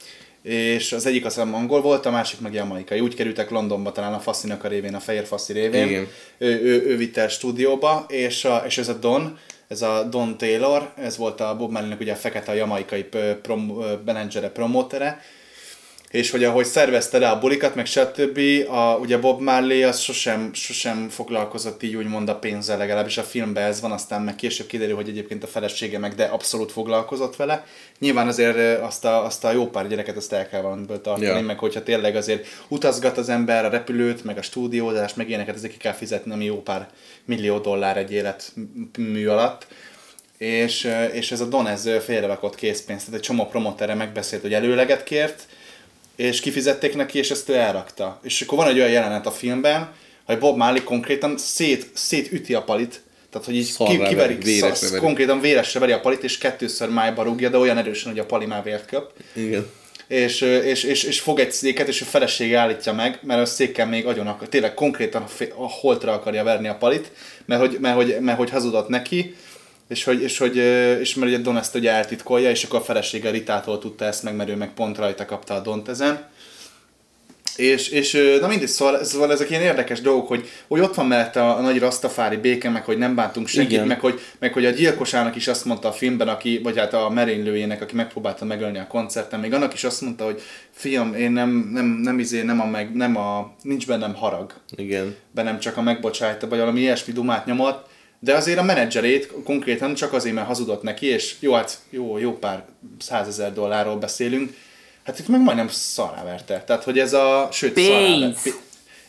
és az egyik az angol volt, a másik meg jamaikai. Úgy kerültek Londonba talán a Faszinak a révén, a Fehér Faszi révén. Igen. Ő, ő, ő vitte el stúdióba, és, a, és ez a Don, ez a Don Taylor, ez volt a Bob Marley-nek ugye a fekete a jamaikai prom, menedzsere, promótere, és hogy ahogy szervezte rá a bulikat, meg stb. A, ugye Bob Marley az sosem, sosem foglalkozott így úgymond a pénzzel, legalábbis a filmben ez van, aztán meg később kiderül, hogy egyébként a felesége meg, de abszolút foglalkozott vele. Nyilván azért azt a, azt a jó pár gyereket azt el kell valamiből tartani, ja. meg hogyha tényleg azért utazgat az ember a repülőt, meg a stúdiózást, meg ilyeneket, ezek ki kell fizetni, ami jó pár millió dollár egy élet mű alatt és, és ez a Don ez félrevakott készpénzt, tehát egy csomó promotere megbeszélt, hogy előleget kért, és kifizették neki, és ezt ő elrakta. És akkor van egy olyan jelenet a filmben, hogy Bob Marley konkrétan szét, szétüti a palit, tehát, hogy így ki, veri, kiveri, véresre szar, veri. konkrétan véresre veri a palit, és kettőször májba rúgja, de olyan erősen, hogy a pali már vért kap Igen. és, és, és, és fog egy széket, és a felesége állítja meg, mert a székkel még agyon akar, tényleg konkrétan a holtra akarja verni a palit, mert hogy, mert hogy, mert hogy hazudott neki, és hogy, és hogy és mert ugye Don ezt ugye eltitkolja, és akkor a felesége Ritától tudta ezt meg, mert ő meg pont rajta kapta a Dont ezen. És, és na mindegy, szóval, szóval ezek ilyen érdekes dolgok, hogy, hogy ott van mellette a, a nagy rastafári béke, meg hogy nem bántunk senkit, Igen. meg hogy, meg hogy a gyilkosának is azt mondta a filmben, aki, vagy hát a merénylőjének, aki megpróbálta megölni a koncerten, még annak is azt mondta, hogy fiam, én nem, nem, nem, izé, nem a, meg, nem a, nincs bennem harag, Igen. bennem csak a megbocsájta, vagy valami ilyesmi dumát nyomott, de azért a menedzserét konkrétan csak azért, mert hazudott neki, és jó, hát jó, jó pár százezer dollárról beszélünk, hát itt meg majdnem szaráverte. Tehát, hogy ez a... Sőt, Pénz!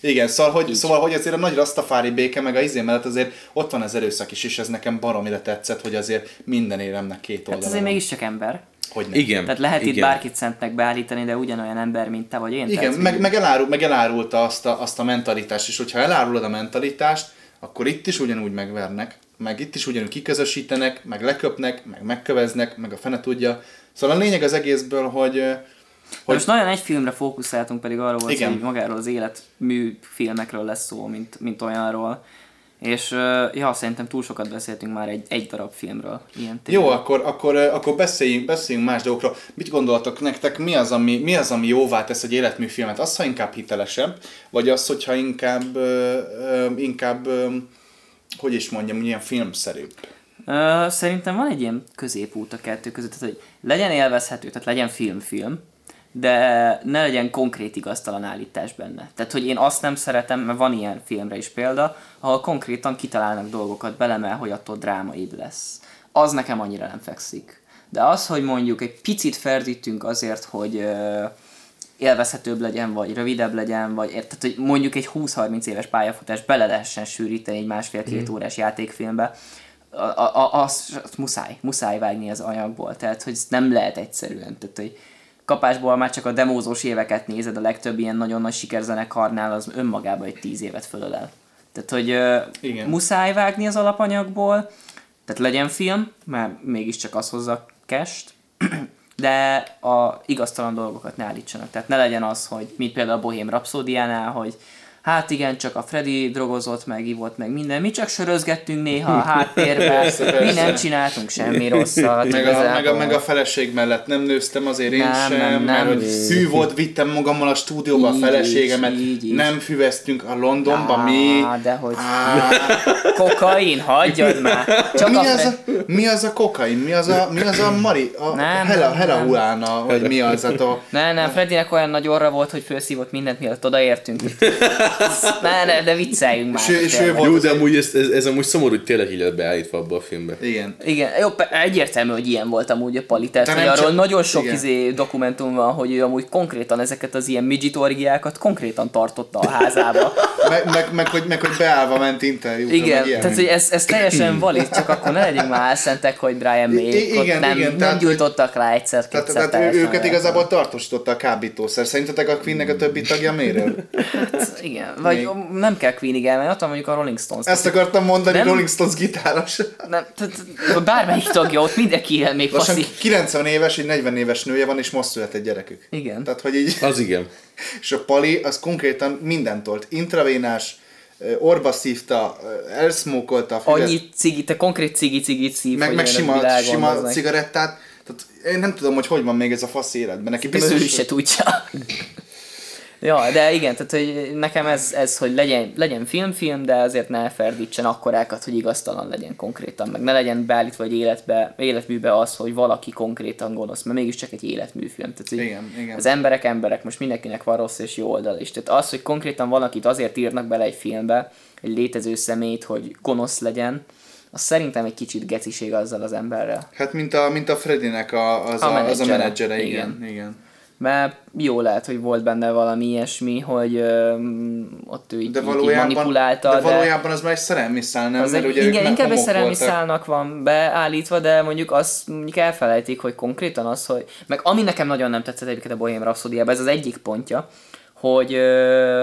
Igen, szóval hogy, szóval, hogy azért a nagy rastafári béke, meg a izé mellett azért ott van az erőszak is, és ez nekem baromira tetszett, hogy azért minden éremnek két Hát oldala azért van. mégiscsak ember. Hogy nem. Igen. Tehát lehet Igen. itt bárkit szentnek beállítani, de ugyanolyan ember, mint te vagy én. Igen, tehát, meg, meg, elárul, meg elárulta azt a, azt a mentalitást, és hogyha elárulod a mentalitást, akkor itt is ugyanúgy megvernek, meg itt is ugyanúgy kiközösítenek, meg leköpnek, meg megköveznek, meg a fene tudja. Szóval a lényeg az egészből, hogy, hogy most nagyon egy filmre fókuszáltunk, pedig arról volt, Igen. hogy magáról az életmű filmekről lesz szó, mint, mint olyanról. És ja, szerintem túl sokat beszéltünk már egy, egy darab filmről. Ilyen jó, akkor, akkor, akkor beszéljünk, beszéljünk más dolgokról. Mit gondoltok nektek, mi az, ami, mi az, ami jóvá tesz egy életműfilmet? Az, ha inkább hitelesebb, vagy az, hogyha inkább, inkább hogy is mondjam, ilyen filmszerűbb? Szerintem van egy ilyen középút a kettő között, tehát, hogy legyen élvezhető, tehát legyen film-film, de ne legyen konkrét igaztalan állítás benne. Tehát, hogy én azt nem szeretem, mert van ilyen filmre is példa, ahol konkrétan kitalálnak dolgokat bele, mert hogy attól drámaibb lesz. Az nekem annyira nem fekszik. De az, hogy mondjuk egy picit ferdítünk azért, hogy ö, élvezhetőbb legyen, vagy rövidebb legyen, vagy tehát, hogy mondjuk egy 20-30 éves pályafutást bele lehessen sűríteni egy másfél-két órás játékfilmbe, a, a, a, azt, azt muszáj, muszáj vágni az anyagból, tehát hogy ez nem lehet egyszerűen, tehát hogy kapásból már csak a demózós éveket nézed, a legtöbb ilyen nagyon nagy sikerzenekarnál az önmagában egy 10 évet fölölel. Tehát, hogy Igen. muszáj vágni az alapanyagból, tehát legyen film, mert mégiscsak az hozza kest, de a igaztalan dolgokat ne állítsanak. Tehát ne legyen az, hogy mint például a Bohém Rhapsodiánál, hogy hát igen, csak a Freddy drogozott, meg ivott, meg minden. Mi csak sörözgettünk néha a háttérbe, mi nem csináltunk semmi rosszat. Meg a, meg, a, meg a feleség mellett nem nőztem azért én Nem, sem, nem, nem. mert hogy hű volt, vittem magammal a stúdióba a Így feleségemet, is, így is. nem füveztünk a Londonba, Á, mi... de hogy- Á, Kokain, hagyjad már! Csak mi, a az a, mi az a kokain? Mi az a, mi az a Mari? A Nem, hela, nem, hela nem. vagy mi az? A, Ne, nem, Freddynek olyan nagy orra volt, hogy felszívott mindent, mielőtt odaértünk. ne, ne, de vicceljünk már. És és ő volt- Jó, de amúgy ez, ez, ez amúgy szomorú, hogy tényleg így lett beállítva abba a filmbe. igen. Igen, jó, egyértelmű, hogy ilyen volt amúgy a Pali, tehát De hogy arról csak- nagyon sok igen. izé dokumentum van, hogy ő amúgy konkrétan ezeket az ilyen midget orgiákat konkrétan tartotta a házába. Meg, meg, meg, hogy, meg, hogy beállva ment interjúkra, Igen, tehát hogy ez, ez teljesen valid, csak akkor ne legyünk már elszentek, hogy Brian May igen, nem, igen, nem gyújtottak rá egyszer, kétszer tehát őket igazából tartósította a kábítószer. Szerintetek a Queennek a többi tagja miről? Igen, vagy Még- nem kell Queenig elmenni, ott van mondjuk a Rolling Stones. Ezt akartam mondani, Nem? Rolling Stones gitáros. Nem, tehát bármelyik tagja ott, mindenki él még Lassan faszi. 90 éves, egy 40 éves nője van, és most született gyerekük. Igen. Tehát, hogy így... Az igen. És a Pali az konkrétan mindent tolt. Intravénás, orba szívta, elszmókolta Annyi cigi, te konkrét cigi-cigit szív, meg, meg sima, sima cigarettát. Tehát én nem tudom, hogy hogy van még ez a fasz életben. Neki Biztos, ő se tudja. ja, de igen, tehát hogy nekem ez, ez hogy legyen, legyen film-film, de azért ne ferdítsen akkorákat, hogy igaztalan legyen konkrétan, meg ne legyen beállítva egy életbe, életműbe az, hogy valaki konkrétan gonosz, mert mégiscsak egy életműfilm. Tehát, hogy Igen, igen. Az emberek emberek, most mindenkinek van rossz és jó oldal is. Tehát az, hogy konkrétan valakit azért írnak bele egy filmbe, egy létező szemét, hogy gonosz legyen, az szerintem egy kicsit geciség azzal az emberrel. Hát mint a, mint a Freddynek a, az, A a, az a menedzsere, igen. Igen. igen. Mert jó lehet, hogy volt benne valami ilyesmi, hogy öm, ott ő így, De így, manipulálta, de valójában az már egy szerelmi szál, nem? az Mert egy, ugye igen, inkább egy szerelmi szálnak van beállítva, de mondjuk azt mondjuk elfelejtik, hogy konkrétan az, hogy... Meg ami nekem nagyon nem tetszett egyébként a Bohém Rhapsody ez az egyik pontja, hogy ö,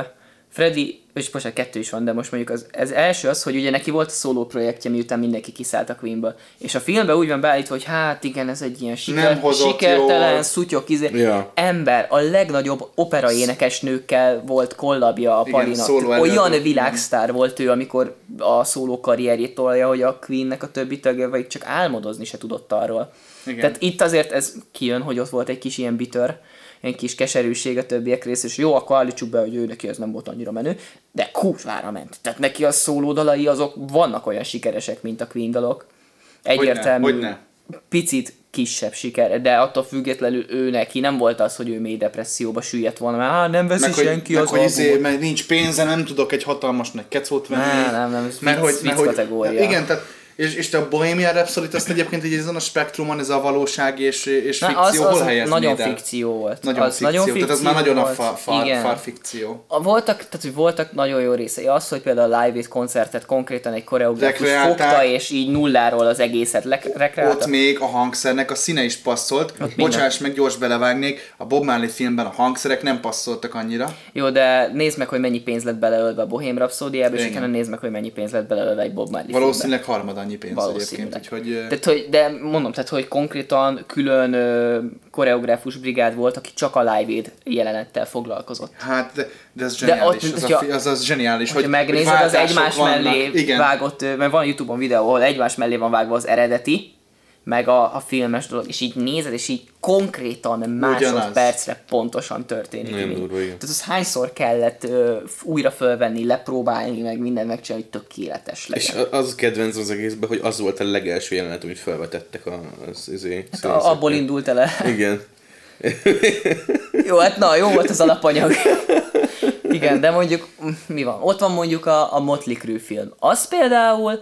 Freddy és bocsánat, kettő is van, de most mondjuk az, ez első az, hogy ugye neki volt a szóló projektje, miután mindenki kiszállt a Queenből. És a filmben úgy van beállítva, hogy hát igen, ez egy ilyen siker, sikertelen, jól. szutyok, izé. Ja. Ember, a legnagyobb opera énekesnőkkel volt kollabja a Igen, Palina. Olyan előadó. világsztár volt ő, amikor a szóló karrierjét tolja, hogy a Queennek a többi tagja, vagy csak álmodozni se tudott arról. Igen. Tehát itt azért ez kijön, hogy ott volt egy kis ilyen bitter, egy kis keserűség a többiek rész, és jó, akkor állítsuk be, hogy ő neki ez nem volt annyira menő, de kurvára ment. Tehát neki a szólódalai azok vannak olyan sikeresek, mint a Queen dalok. Egyértelmű, hogyne. picit kisebb siker, de attól függetlenül ő neki nem volt az, hogy ő mély depresszióba süllyedt volna, mert á, nem veszi Meg, hogy, senki meg, az hogy izé, mert nincs pénze, nem tudok egy hatalmas nagy kecót venni. Nem, nem, nem, ez vicc- vicc kategória. Igen, tehát és, és te a Bohemian Rhapsody azt egyébként így ezen a spektrumon, ez a valóság és, és Na, fikció, az, hol az nagyon el? fikció volt. Nagyon az fikció, nagyon tehát az már nagyon a volt. far, far, Igen. far fikció. A, voltak, tehát, hogy voltak nagyon jó részei. Az, hogy például a Live Aid koncertet konkrétan egy koreográfus fogta, és így nulláról az egészet le- rekreálta. Ott még a hangszernek a színe is passzolt. minden. Bocsáss meg, gyors belevágnék, a Bob Marley filmben a hangszerek nem passzoltak annyira. Jó, de nézd meg, hogy mennyi pénz lett beleölve a Bohém Rhapsody-ába, és utána nézd meg, hogy mennyi pénz lett beleölve egy Bob Marley. Valószínűleg harmad annyi pénz Valószínűleg. egyébként, úgyhogy... Tehát, hogy, de mondom, tehát, hogy konkrétan külön ö, koreográfus brigád volt, aki csak a Live Aid jelenettel foglalkozott. Hát, de, de ez De zseniális, ott, az, hogyha- a, az, az zseniális, Hogy megnézed, hogy az egymás vannak. mellé Igen. vágott, mert van YouTube-on videó, ahol egymás mellé van vágva az eredeti, meg a, a filmes dolog, és így nézed, és így konkrétan másodpercre pontosan történik. Mind. durva. Tehát az hányszor kellett ö, újra fölvenni, lepróbálni, meg mindent megcsinálni, hogy tökéletes És legyen. a- az kedvenc az egészben, hogy az volt a legelső jelenet, amit felvetettek a, az, izé, Hát a, abból indult el. Igen. Jó, hát na, jó volt az alapanyag. Igen, de mondjuk, mi van? Ott van mondjuk a, a Motley Crue film. Az például,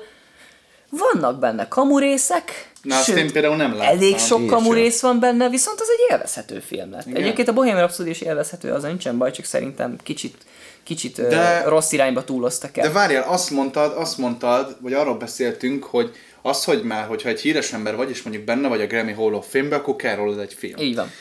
vannak benne kamurészek, Na, azt én például nem láttam. elég sok Én kamurész van benne, viszont az egy élvezhető film lett. Igen. Egyébként a Bohemian Rhapsody is élvezhető, az nincsen baj, csak szerintem kicsit, kicsit De- de, rossz irányba túloztak el. De várjál, azt mondtad, azt mondtad, vagy arról beszéltünk, hogy az, hogy már, hogyha egy híres ember vagy, és mondjuk benne vagy a Grammy Hall of Fame-be, akkor kell rólad egy film. Így van.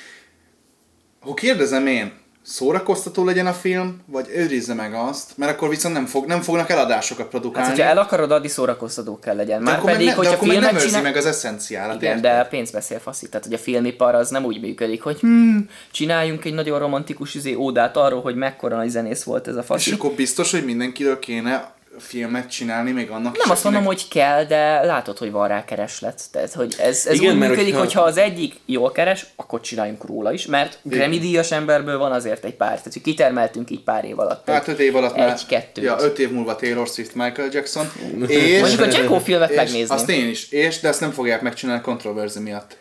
Akkor kérdezem én, szórakoztató legyen a film, vagy őrizze meg azt, mert akkor viszont nem, fog, nem fognak eladásokat produkálni. Hát, hogyha el akarod adni, szórakoztató kell legyen. de Már akkor pedig, ne, de hogyha akkor nem filmet őrzi csinál... meg az eszenciálat, Igen, érted? de a pénz beszél faszít. Tehát, hogy a filmipar az nem úgy működik, hogy hmm, csináljunk egy nagyon romantikus izé, ódát arról, hogy mekkora nagy zenész volt ez a És faszi. akkor biztos, hogy mindenkiről kéne filmet csinálni, még annak is, Nem azt mondom, akinek- hogy kell, de látod, hogy van rá kereslet. Tehát, hogy ez, ez Igen, úgy mert működik, hogyha- hogyha... az egyik jól keres, akkor csináljunk róla is, mert Grammy díjas emberből van azért egy pár. Tehát, hogy kitermeltünk így pár év alatt. Hát öt év alatt már... Egy-kettőt. Ja, öt év múlva Taylor Swift, Michael Jackson. És, Mondjuk a Jacko filmet és megnézném. Azt én is. És, de ezt nem fogják megcsinálni controversy miatt.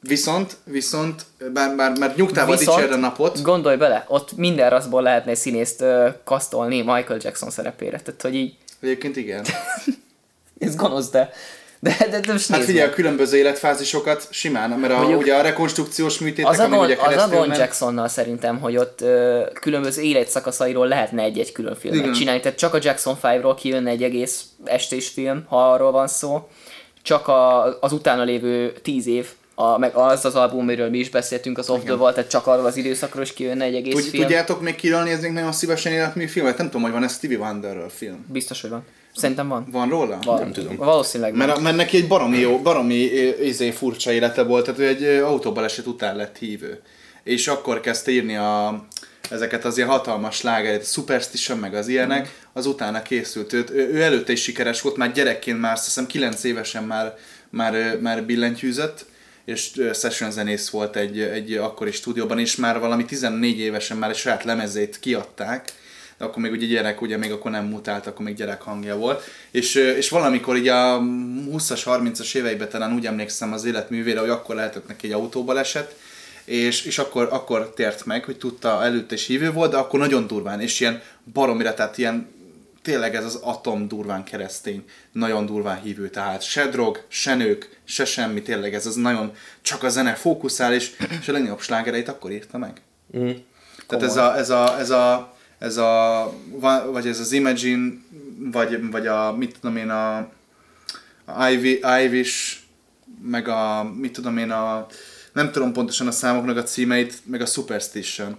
Viszont, viszont, bár, bár, mert nyugtával dicsérd a napot, gondolj bele, ott minden raszból lehetne színészt ö, kasztolni Michael Jackson szerepére. Tehát, hogy így, egyébként igen. ez gonosz, de, de, de, de most Hát figyelj, a különböző életfázisokat simán, mert a, Mondjuk- ugye a rekonstrukciós műtétek, Az a, gond, ugye az a gond Jacksonnal szerintem, hogy ott ö, különböző életszakaszairól lehetne egy-egy külön filmet Igen. csinálni. Tehát csak a Jackson 5-ról kijönne egy egész estés film, ha arról van szó. Csak a, az utána lévő tíz év, a, meg az az album, amiről mi is beszéltünk, az Off the Wall, tehát csak arról az időszakról is kijönne egy egész Tud, film. tudjátok még kiről néznénk nagyon szívesen életmű filmet? Nem tudom, hogy van ez Stevie Wonderről film. Biztos, hogy van. Szerintem van. Van róla? van. Nem tudom. Valószínűleg. Mert, mert neki egy baromi jó, baromi izé, furcsa élete volt, tehát ő egy autóbaleset után lett hívő. És akkor kezdte írni a, ezeket az ilyen hatalmas slágerét, Superstition meg az ilyenek, az utána készült. Ő, ő, előtte is sikeres volt, már gyerekként már azt hiszem 9 évesen már, már, már billentyűzött, és session zenész volt egy, egy akkori stúdióban, és már valami 14 évesen már egy saját lemezét kiadták, de akkor még ugye gyerek, ugye még akkor nem mutált, akkor még gyerek hangja volt. És, és valamikor így a 20-as, 30-as éveiben talán úgy emlékszem az életművére, hogy akkor lehetett neki egy autóbaleset, és, és akkor, akkor tért meg, hogy tudta, előtte is hívő volt, de akkor nagyon durván, és ilyen baromira, tehát ilyen tényleg ez az atom durván keresztény, nagyon durván hívő, tehát se drog, se nők, se semmi, tényleg ez az nagyon csak a zene fókuszál, és, és a legnagyobb slágereit akkor írta meg. Mm. Tehát ez a, ez a, ez a, ez a, va- vagy ez az Imagine, vagy, vagy a, mit tudom én, a, a Ivy, Ivish, meg a, mit tudom én, a, nem tudom pontosan a számoknak a címeit, meg a Superstition.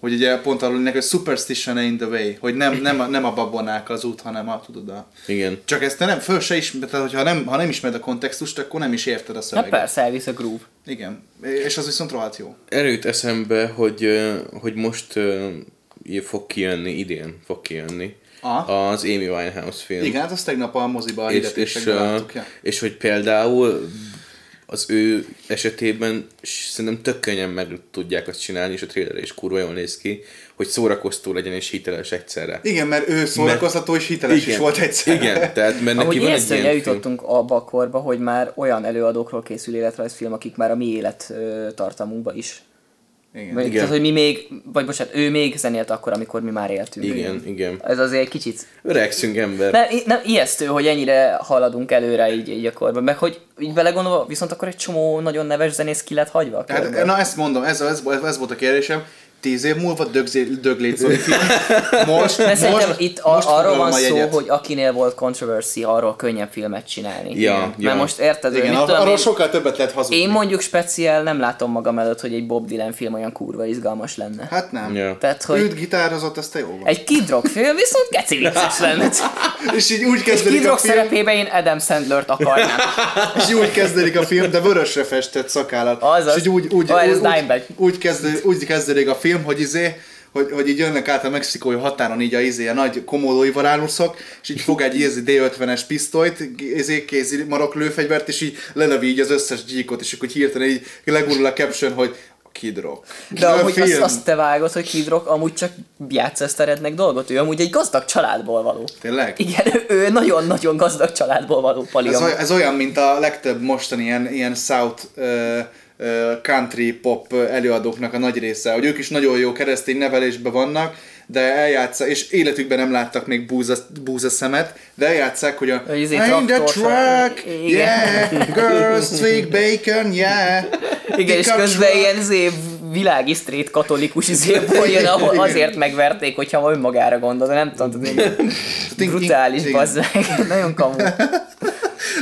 Hogy ugye pont arról hogy superstition in the way, hogy nem, nem, a, nem a babonák az út, hanem a, tudod, a... Igen. Csak ezt te nem, föl se ismered, tehát hogyha nem, ha nem ismered a kontextust, akkor nem is érted a Hát szöveget. persze, elvisz a groove. Igen, és az viszont rohadt jó. Erőt eszembe, hogy, hogy most fog kijönni, idén fog kijönni Aha. az Amy Winehouse film. Igen, hát azt tegnap a moziba a és, és, láttuk. Ja. és hogy például az ő esetében szerintem tök könnyen meg tudják azt csinálni, és a trailer is kurva jól néz ki, hogy szórakoztó legyen és hiteles egyszerre. Igen, mert ő szórakoztató és hiteles is volt egyszer. Igen, tehát mert neki Amúgy van egy ilyen film. eljutottunk abba a korba, hogy már olyan előadókról készül életrajzfilm, akik már a mi élet tartamunkba is. Igen. Vagy, Igen. tehát, hogy mi még, vagy bocsánat, ő még zenélt akkor, amikor mi már éltünk. Igen, igen. Ez azért egy kicsit Öregszünk ember. nem, nem, ijesztő, hogy ennyire haladunk előre így, így a korban. Meg hogy így belegondolva, viszont akkor egy csomó nagyon neves zenész ki lett hagyva Hát, na ezt mondom, ez, ez, ez volt a kérdésem. Tíz év múlva döglét Zoli film. Most, De most, itt a, most arról van a szó, jegyet. hogy akinél volt controversy, arról könnyebb filmet csinálni. Ja, Mert ja. most érted, hogy Igen, mit tudom, arról én, sokkal többet lehet hazudni. én mondjuk speciál nem látom magam előtt, hogy egy Bob Dylan film olyan kurva izgalmas lenne. Hát nem. Ja. Tehát, hogy Őt gitározott, azt te jó van. egy Kid Rock film viszont geci vicces lenne. És így úgy És kezdődik Kid a Rock film, szerepébe én Adam Sandler-t akarnám. és úgy kezdődik a film, de vörösre festett szakállat. Azaz. És így úgy, úgy, úgy, úgy, úgy kezdődik a film, hogy izé, hogy, hogy így jönnek át a mexikói határon így a, izé, a nagy komódói varánuszok, és így fog egy izé D50-es pisztolyt, izé, kézi marok lőfegyvert, és így lelövi így az összes gyíkot, és akkor hirtelen így legurul a caption, hogy Kid Rock. De amúgy azt, film. azt te vágod, hogy Kid Rock amúgy csak játsz ezt a redneck dolgot. Ő amúgy egy gazdag családból való. Tényleg? Igen, ő- nagyon-nagyon gazdag családból való pali. Ez, ez olyan, mint a legtöbb mostani ilyen, ilyen South uh, country pop előadóknak a nagy része, hogy ők is nagyon jó keresztény nevelésben vannak, de eljátszák, és életükben nem láttak még búza, búza szemet, de eljátszák, hogy a Hogy izé I'm the truck, Igen. yeah, girls, sweet bacon, yeah. Igen, és közben truck. ilyen izé világi straight katolikus izéból jön, ahol azért megverték, hogyha önmagára gondol, de nem tudom, Tink- brutális, meg, nagyon kamu.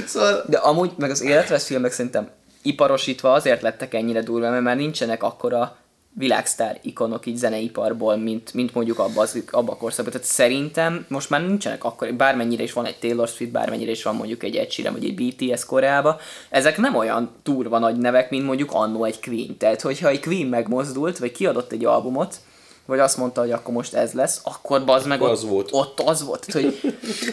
Szóval, De amúgy, meg az életrajz filmek szerintem iparosítva azért lettek ennyire durva, mert már nincsenek akkora világsztár ikonok így zeneiparból, mint, mint mondjuk abba, az, abba a korszakban. Tehát szerintem most már nincsenek akkor, bármennyire is van egy Taylor Swift, bármennyire is van mondjuk egy Ed Sheeran, vagy egy BTS Koreába, ezek nem olyan durva nagy nevek, mint mondjuk annó egy Queen. Tehát, hogyha egy Queen megmozdult, vagy kiadott egy albumot, vagy azt mondta, hogy akkor most ez lesz, akkor bazd meg Akkor ott, az volt. ott az volt. Hogy,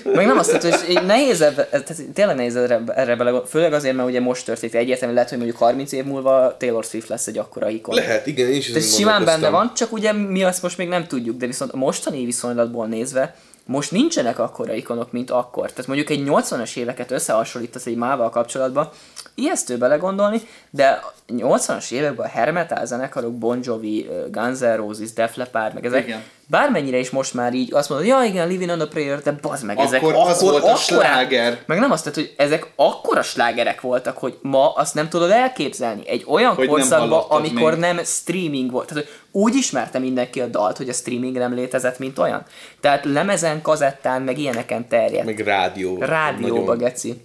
meg nem azt mondta, hogy nehéz ebbe, tehát tényleg nehéz erre, erre bele, főleg azért, mert ugye most történt egyértelmű, lehet, hogy mondjuk 30 év múlva Taylor Swift lesz egy akkora ikon. Lehet, igen, én is Tehát simán benne van, csak ugye mi azt most még nem tudjuk, de viszont a mostani viszonylatból nézve, most nincsenek akkora ikonok, mint akkor. Tehát mondjuk egy 80-as éveket összehasonlítasz egy mával kapcsolatban, ijesztő belegondolni, de a 80-as években a hair metal zenekarok, Bon Jovi, Guns N' Roses, Def Leppard, meg ezek, Igen. bármennyire is most már így azt mondod, ja igen, Living on a Prayer, de bazd meg, ezek Akkor az volt a sláger. Meg nem azt, tehát, hogy ezek akkora slágerek voltak, hogy ma azt nem tudod elképzelni. Egy olyan Hogy korszakban, amikor még. nem streaming volt. Tehát, hogy úgy ismerte mindenki a dalt, hogy a streaming nem létezett, mint olyan. Tehát lemezen, kazettán, meg ilyeneken terjedt. Meg rádió. Rádióba, nagyon geci.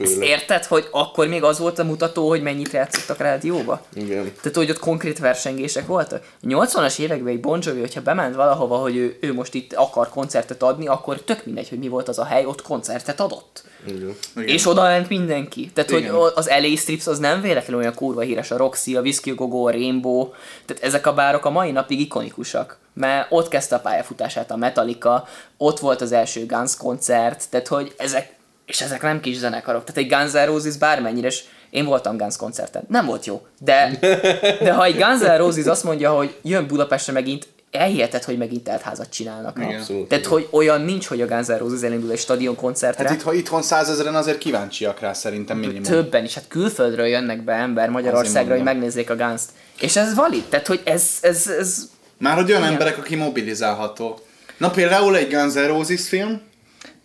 Ezt főleg. érted, hogy akkor még az volt a mutató, hogy mennyit játszottak rádióba? Igen. Tehát, hogy ott konkrét versengések voltak. A 80-as években egy Bon Jovi, hogyha bement valahova, hogy ő, ő most itt akar koncertet adni, akkor tök mindegy, hogy mi volt az a hely, ott koncertet adott. Igen. Igen. És oda ment mindenki. Tehát, Igen. hogy az LA Strips az nem véletlenül olyan kurva híres, a Roxy, a Whiskey Go Go, a Rainbow, tehát ezek a bárok a mai napig ikonikusak. Mert ott kezdte a pályafutását a Metallica, ott volt az első Guns koncert, tehát hogy ezek, és ezek nem kis zenekarok. Tehát egy Guns N' Roses bármennyire, és én voltam Guns koncerten. Nem volt jó, de, de ha egy Guns N' Roses azt mondja, hogy jön Budapestre megint, elhiheted, hogy megint teltházat csinálnak. Igen. Abszolút. Tehát, hogy olyan nincs, hogy a Guns N' Roses elindul egy stadion koncertre. hát itthon, itthon százezeren azért kíváncsiak rá szerintem minimum. Többen is, hát külföldről jönnek be ember Magyarországra, hogy megnézzék a Guns-t. És ez valid, tehát hogy ez, ez, ez Már hogy olyan Igen. emberek, akik mobilizálhatók. Na például egy Guns N' Roses film,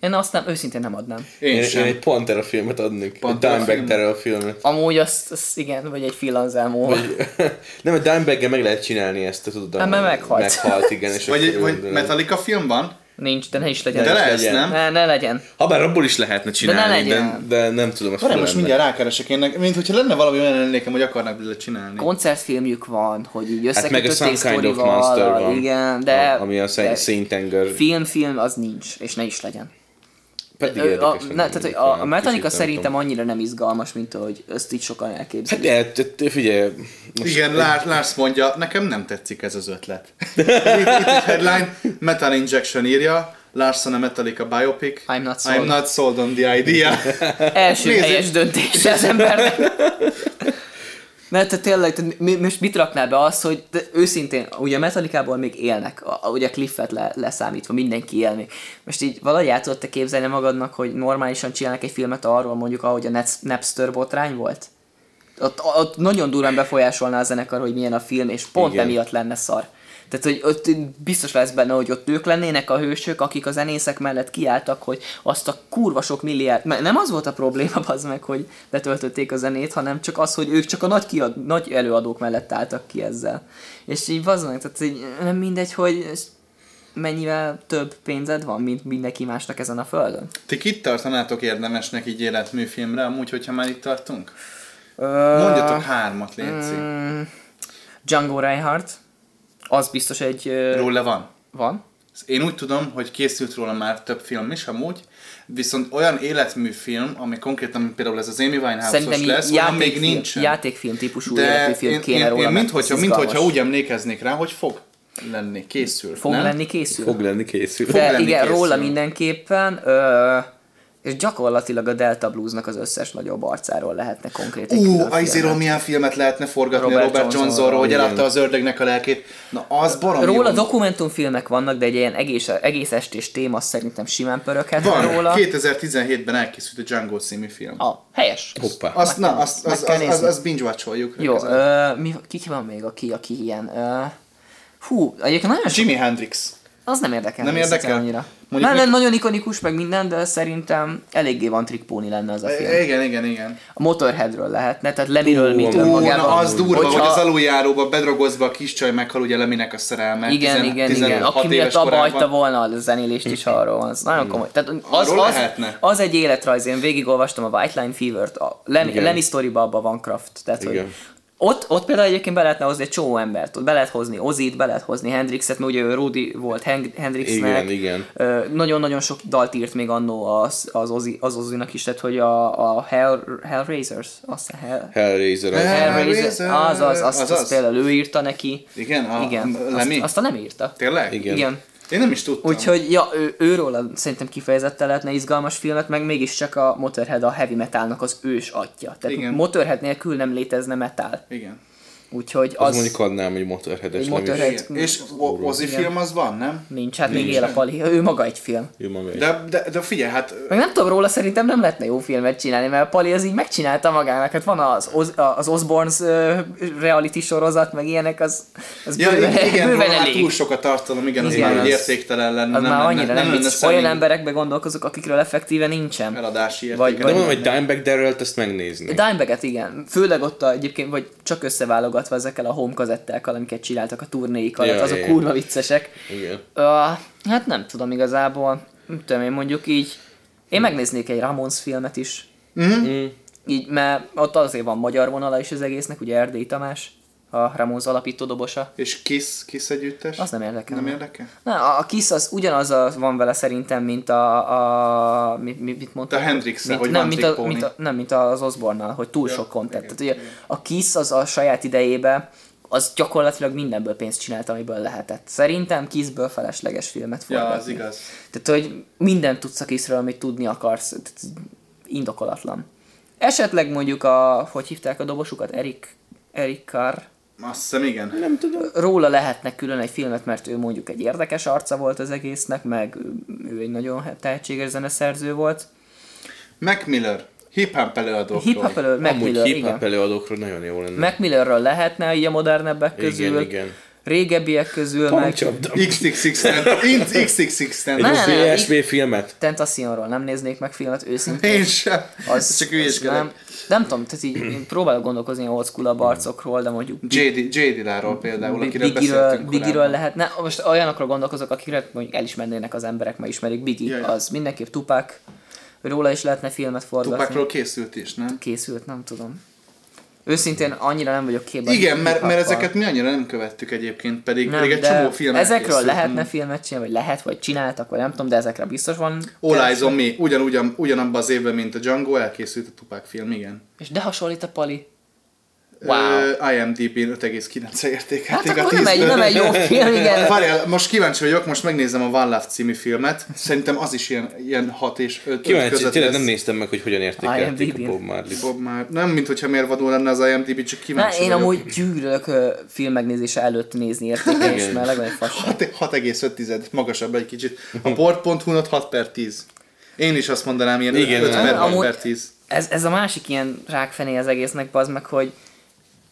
én azt nem, őszintén nem adnám. én, Én, sem. én egy Pantera filmet adnék. Egy Pantera Dimebag film? Terror filmet. Amúgy azt, azt igen, vagy egy Phil Anselmo. nem, a dimebag meg lehet csinálni ezt, tudod. Hát, mert meghalt. Meghalt, igen. És Vagy, vagy Metallica film van, Nincs, de ne is legyen. De lesz, legyen. nem? Ne, ne legyen. Habár abból is lehetne csinálni, de, legyen. de, nem tudom, azt Várj, most mindjárt rákeresek én, mint hogyha lenne valami olyan emlékem, hogy akarnak belőle csinálni. Koncertfilmjük van, hogy így Hát meg a Some Kind of Monster van. Igen, de... A- ami a de Saint Anger. Film, film, az nincs, és ne is legyen. Pedig Ö, a, érdekes ne, tehát, a, a nem szerintem tudom. annyira nem izgalmas, mint ahogy ezt így sokan elképzelik. Hát de, de, de figyelj, most Igen, Lars, Lars mondja, nekem nem tetszik ez az ötlet. itt, itt egy headline, Metal Injection írja, Larson a Metallica biopic. I'm not sold. I'm not sold on the idea. Első Nézzük. helyes döntés az embernek. Mert te tényleg, te mi, most mit raknál be az, hogy de őszintén, ugye a Metallica-ból még élnek, a, a- ugye Cliffet le, leszámítva, mindenki él még. Most így valahogy el tudod te képzelni magadnak, hogy normálisan csinálnak egy filmet arról mondjuk, ahogy a Napster botrány volt? Ott, ott nagyon durván befolyásolná a zenekar, hogy milyen a film, és pont Igen. emiatt lenne szar. Tehát, hogy ott biztos lesz benne, hogy ott ők lennének a hősök, akik a zenészek mellett kiálltak, hogy azt a kurva sok milliárd... Nem az volt a probléma az meg, hogy betöltötték a zenét, hanem csak az, hogy ők csak a nagy, kiad, nagy előadók mellett álltak ki ezzel. És így az meg, tehát így nem mindegy, hogy mennyivel több pénzed van, mint mindenki másnak ezen a földön. Ti kit tartanátok érdemesnek így életműfilmre, amúgy, hogyha már itt tartunk? Ö, Mondjatok hármat, létszik. mm, Django Reinhardt, az biztos egy... ö, Róla van. Van. Én úgy tudom, hogy készült róla már több film is amúgy, viszont olyan életműfilm, ami konkrétan például ez az Amy így lesz, olyan még játékfilm, nincsen. játékfilm típusú De életműfilm én, kéne én, róla, én mert mint, hogyha, ez mint hogyha izgalmas. úgy emlékeznék rá, hogy fog lenni, készül. Fog nem? lenni, készül. fog lenni készül. Fog De lenni, igen, készül. róla mindenképpen, ö, és gyakorlatilag a Delta Bluesnak az összes nagyobb arcáról lehetne konkrét egy Ú, filmet. milyen filmet lehetne forgatni Robert Robert, Johnsonról, hogy eladta az ördögnek a lelkét. Na, az baromi Róla jó. dokumentumfilmek vannak, de egy ilyen egész, egész estés téma szerintem simán pöröghet Van, róla. 2017-ben elkészült a Django című film. Ah, helyes. Hoppá. Azt, na, azt, az, kell az, az, nézni. az binge watcholjuk. Jó, ö, mi, ki van még, aki, aki ilyen? Ö, hú, egyébként nagyon sok, Jimi Hendrix. Az nem érdekel. Nem érdekel? Annyira. Mondjuk Nem, nem, nagyon ikonikus, meg minden, de szerintem eléggé van trickpóni lenne az a film. Igen, igen, igen. A Motorheadről lehetne, tehát Lemiről, Ó, önmagában. na az durva, Hogyha- hogy az aluljáróba bedragozva a kis csaj meghal ugye Leminek a szerelme. Igen, 10 igen, 16 igen. Aki miatt abba hagyta volna a zenélést is arról van. Az nagyon komoly. Tehát az, Arról az, lehetne. az, egy életrajz. Én végigolvastam a White Line Fever-t, a Lemmy, Igen. Lemmy Story-ba abban van Kraft. Tehát, hogy Igen. Ott, ott például egyébként be lehetne hozni egy csomó embert, ott be lehet hozni Ozit, be lehet hozni Hendrixet, mert ugye ő Rudy volt Hen- Hendrixnek. Igen, igen. Ö, nagyon-nagyon sok dalt írt még annó az, az, Ozzy, az Ozzynak is, tehát hogy a, a Hell, Hellraisers, azt a Hell, Hellraiser az. Hell- Hellraiser, az, az, azt, Az azt az. például ő írta neki. Igen, a, Igen, a Lemmy? azt, azt a nem írta. Tényleg? Igen. Igen. Én nem is tudtam. Úgyhogy, ja, ő, őról szerintem kifejezetten lehetne izgalmas filmet, meg mégiscsak a Motorhead a heavy metalnak az ős atya. Tehát Igen. Motorhead nélkül nem létezne metal. Igen. Úgyhogy Az, az, mondjuk adnám, hogy motorheades Egy nem Motorhead. is. És Ozzy film az van, nem? nincs, hát még él a nem? Pali, ő maga egy film. Ő maga is. De, de, de figyelj, hát Meg nem tudom róla, szerintem nem lehetne jó filmet csinálni, mert a Pali az így megcsinálta magának. Hát van az, Oz, az Osborns uh, reality sorozat, meg ilyenek, az, az Ja, bőven, igen, igen bőven már elég. túl sok a tartalom, igen, az Igen, már az- egy értéktelen lenne. Az nem már annyira nem, lenne vicc. személy Olyan emberekbe gondolkozok, akikről effektíve nincsen. eladási értéke. Vagy- De vagy- mondom, hogy Dimebag Darrell-t ezt megnézni. Dimebaget igen. Főleg ott a, egyébként, vagy csak összeválogatva ezekkel a home kazettákkal, amiket csináltak a turnéik alatt, Ja, azok ja. kurva viccesek. Igen. Uh, hát nem tudom igazából. Nem tudom én mondjuk így. Én megnéznék egy Ramones filmet is. Mm. Így, mert ott azért van magyar vonala is az egésznek, ugye Erdély Tamás, a Ramones alapító dobosa. És Kiss, Kiss együttes? Az nem érdekel. Nem érdekel? Na, a Kiss az ugyanaz a, van vele szerintem, mint a... a mi, mi, mit mondtam? A Hendrix-e, mint, hogy nem, mint, a, mint, a, nem, mint az Osborne-nal, hogy túl sok content. Tehát ugye a Kiss az a saját idejébe az gyakorlatilag mindenből pénzt csinált, amiből lehetett. Szerintem Kissből felesleges filmet Ja, forgatni. az igaz. Tehát, hogy mindent tudsz a Kissről, amit tudni akarsz. Tehát, indokolatlan. Esetleg mondjuk a, hogy hívták a dobosukat? Erik, Erik Carr. Azt hiszem, igen. Nem tudom. Róla lehetne külön egy filmet, mert ő mondjuk egy érdekes arca volt az egésznek, meg ő egy nagyon tehetséges zeneszerző volt. Mac Miller, hip-hop előadókról. Hip-hop elő, Mac Amúgy Miller, hip-hop igen. előadókról nagyon jó lenne. Mac Millerről lehetne így a modernebbek közül. igen, igen. Régebbiek közül, meg Hangcsapda. XXX-en. XXX-en. Egy VSB filmet? Tentacionról nem néznék meg filmet őszintén. Én sem. Az, Csak hülyeskedek. nem, nem tudom, tehát így én próbálok gondolkozni old school arcokról, de mondjuk JD, JD Láról például, akiről Bigiről, Bigiről lehetne, most olyanokról gondolkozok, akikre mondjuk elismernének az emberek, mert ismerik Biggie, Ja, ja. az mindenképp Tupac, róla is lehetne filmet forgatni. Tupacról készült is, nem? Készült, nem tudom. Őszintén annyira nem vagyok képben. Igen, mert, mert ezeket mi annyira nem követtük egyébként, pedig, nem, pedig egy csomó film ezekről elkészült. lehetne filmet csinálni, vagy lehet, vagy csináltak, vagy nem tudom, de ezekre biztos van. All Eyes on Me, ugyanúgy, ugyanabban az évben, mint a Django, elkészült a Tupac film, igen. És de hasonlít a Pali. Wow. Wow. IMDb-n 5,9 értékelték Hát a akkor nem egy, 10-ből. nem egy jó film, igen. Várjál, most kíváncsi vagyok, most megnézem a One Love című filmet. Szerintem az is ilyen, ilyen 6 és 5 Kíváncsi, között tényleg lesz. nem néztem meg, hogy hogyan értékelték IMDb-n. a Bob Marley. Bob már, nem, mint hogyha mérvadó lenne az IMDb, csak Na, kíváncsi én vagyok. amúgy gyűlölök ö, film megnézése előtt nézni értékelés, mert legalább fasság. 6 6,5, magasabb egy kicsit. A port.hu-not 6 per 10. Én is azt mondanám, ilyen Igen, 5 per, amúgy- 6 per 10. Ez, ez a másik ilyen rákfené az egésznek, az meg, hogy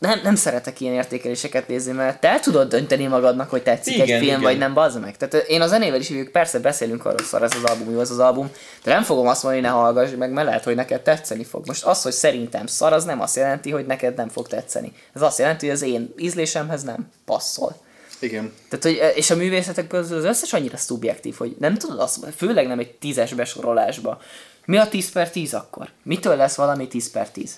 nem, nem szeretek ilyen értékeléseket nézni, mert te el tudod dönteni magadnak, hogy tetszik Igen, egy film, igen. vagy nem, bazd meg. Tehát én a zenével is hívjuk, persze beszélünk arról, szar ez az album, jó az az album, de nem fogom azt mondani, hogy ne hallgass meg, mert lehet, hogy neked tetszeni fog. Most az, hogy szerintem szar, az nem azt jelenti, hogy neked nem fog tetszeni. Ez azt jelenti, hogy az én ízlésemhez nem passzol. Igen. Tehát, hogy, és a művészetek közül az összes annyira szubjektív, hogy nem tudod azt mondani, főleg nem egy tízes besorolásba. Mi a 10 per 10 akkor? Mitől lesz valami 10 per 10?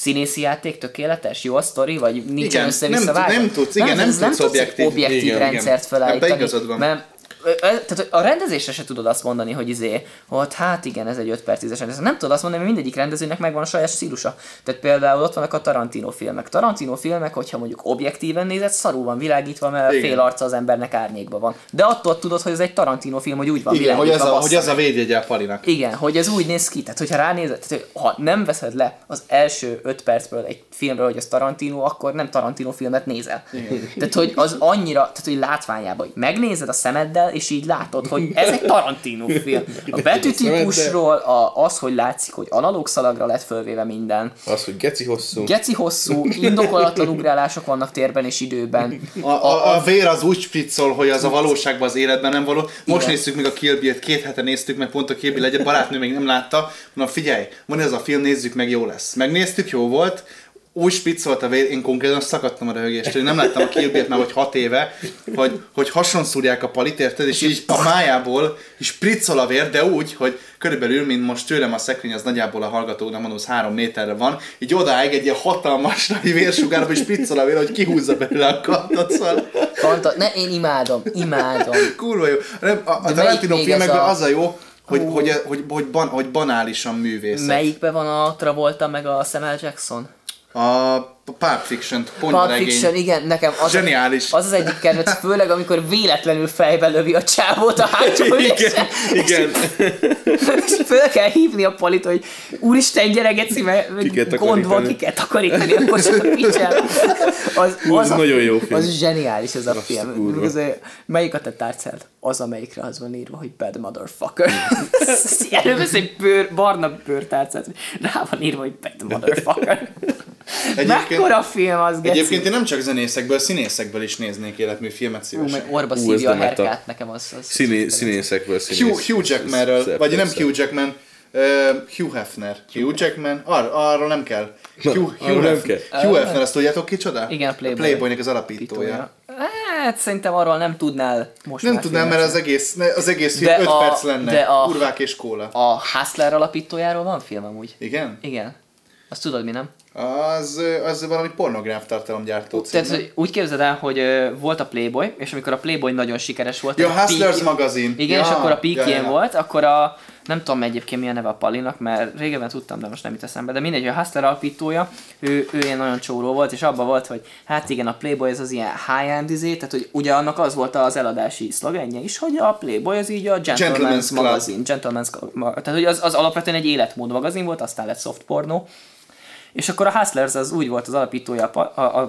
Színészi játék tökéletes? Jó a sztori? Vagy nincsen Igen, össze-vissza nem nem tudsz, igen, nem ez tudsz egy objektív- objektív igen, rendszert igen. felállítani. Igazad van. Mert tehát a rendezésre se tudod azt mondani, hogy izé, hogy hát igen, ez egy 5 per 10-es rendezés. Nem tudod azt mondani, mert mindegyik rendezőnek megvan a saját stílusa. Tehát például ott vannak a Tarantino filmek. Tarantino filmek, hogyha mondjuk objektíven nézed, szarul van világítva, mert Igen. fél arca az embernek árnyékban van. De attól tudod, hogy ez egy Tarantino film, hogy úgy van Igen, hogy az, a, bassza hogy az a védjegye a Palinak. Igen, hogy ez úgy néz ki, tehát hogyha ránézed, tehát, ha nem veszed le az első 5 percből egy filmről, hogy az Tarantino, akkor nem Tarantino filmet nézel. Igen. Tehát, hogy az annyira, tehát, hogy látványában, hogy megnézed a szemeddel, és így látod, hogy ez egy Tarantino film. A betűtípusról, a, az, hogy látszik, hogy analóg szalagra lett fölvéve minden. Az, hogy geci hosszú. Geci hosszú, indokolatlan ugrálások vannak térben és időben. A, a, a vér az úgy spriccol, hogy az a valóságban az életben nem való. Most Igen. néztük meg a Kill Bill-t, két hete néztük meg, pont a Kill Bill egyet, barátnő még nem látta. Mondom, figyelj, van ez a film, nézzük meg, jó lesz. Megnéztük, jó volt. Úgy spiccolt a vér, én konkrétan szakadtam a röhögéstől. Én nem láttam a Kill Bill-t már vagy hat éve, hogy, hogy hason szúrják a palit, érted? És így a májából is spriccol a vér, de úgy, hogy körülbelül, mint most tőlem a szekrény, az nagyjából a hallgatóknak mondom, az három méterre van, így odáig egy ilyen hatalmas nagy vérsugárba is spriccol a vér, hogy kihúzza belőle a kattot, szóval Fanta- ne, én imádom, imádom. kurva jó. Nem, a, a Tarantino filmekben a- az a jó, hogy, hogy, hogy, hogy, ban, hogy banálisan művészet. Melyikben van a Travolta meg a Samuel Jackson? Uh, A Pulp Fiction, Pulp ponyvaregény. Fiction, igen, nekem az, Zseniális. az az egyik kedvenc, főleg amikor véletlenül fejbe lövi a csávót a hátsó ülésen. igen. És föl kell hívni a palit, hogy úristen gyere geci, mert Ki kell gond van, ki kell takarítani, akkor csak a picsel. Az, Hú, ez a- nagyon jó film. Az zseniális ez a Azt film. Az, melyik a te tárcád? Az, amelyikre az van írva, hogy bad motherfucker. Elővesz egy bőr, barna bőrtárcát, rá van írva, hogy bad motherfucker. Egyébként- Mekkora film az, geci? Egyébként én nem csak zenészekből, színészekből is néznék életműfilmet Ú, szívesen. meg orba Ú, szívja a herkát, nekem az... az Színé, színészekből színész. Hugh, Hugh Jackmanről, vagy nem. Hugh Jackman, uh, Hugh Hefner. Hugh Jackman, ar, arról nem kell. Hugh, Hugh, nem Hefner, kell. Hugh Hefner, azt tudjátok kicsoda? Igen, a Playboy. Playboynek az alapítója. Hát szerintem arról nem tudnál most Nem már tudnám, filmet mert az egész, az egész film De 5 a- perc lenne. de a- Kurvák és kóla. A Hustler alapítójáról van film amúgy? Igen? Igen. Azt tudod mi, nem? Az, az valami pornográf tartalomgyártó cím, Tehát hogy úgy képzeld el, hogy ö, volt a Playboy, és amikor a Playboy nagyon sikeres volt. Ja, a Hustlers peak- magazin. Igen, Ja, és akkor a ja, peakjén ja. volt, akkor a nem tudom egyébként mi a neve a Palinak, mert régebben tudtam, de most nem jut eszembe, de mindegy, a Hustler alapítója, ő, ő ilyen nagyon csóró volt, és abban volt, hogy hát igen, a Playboy ez az ilyen high-end izé, tehát hogy ugye annak az volt az eladási szlogenje is, hogy a Playboy az így a Gentleman's, Gentleman's magazin, Gentleman's tehát hogy az, az alapvetően egy életmód magazin volt, aztán lett soft porno, és akkor a Hustlers az úgy volt az alapítója,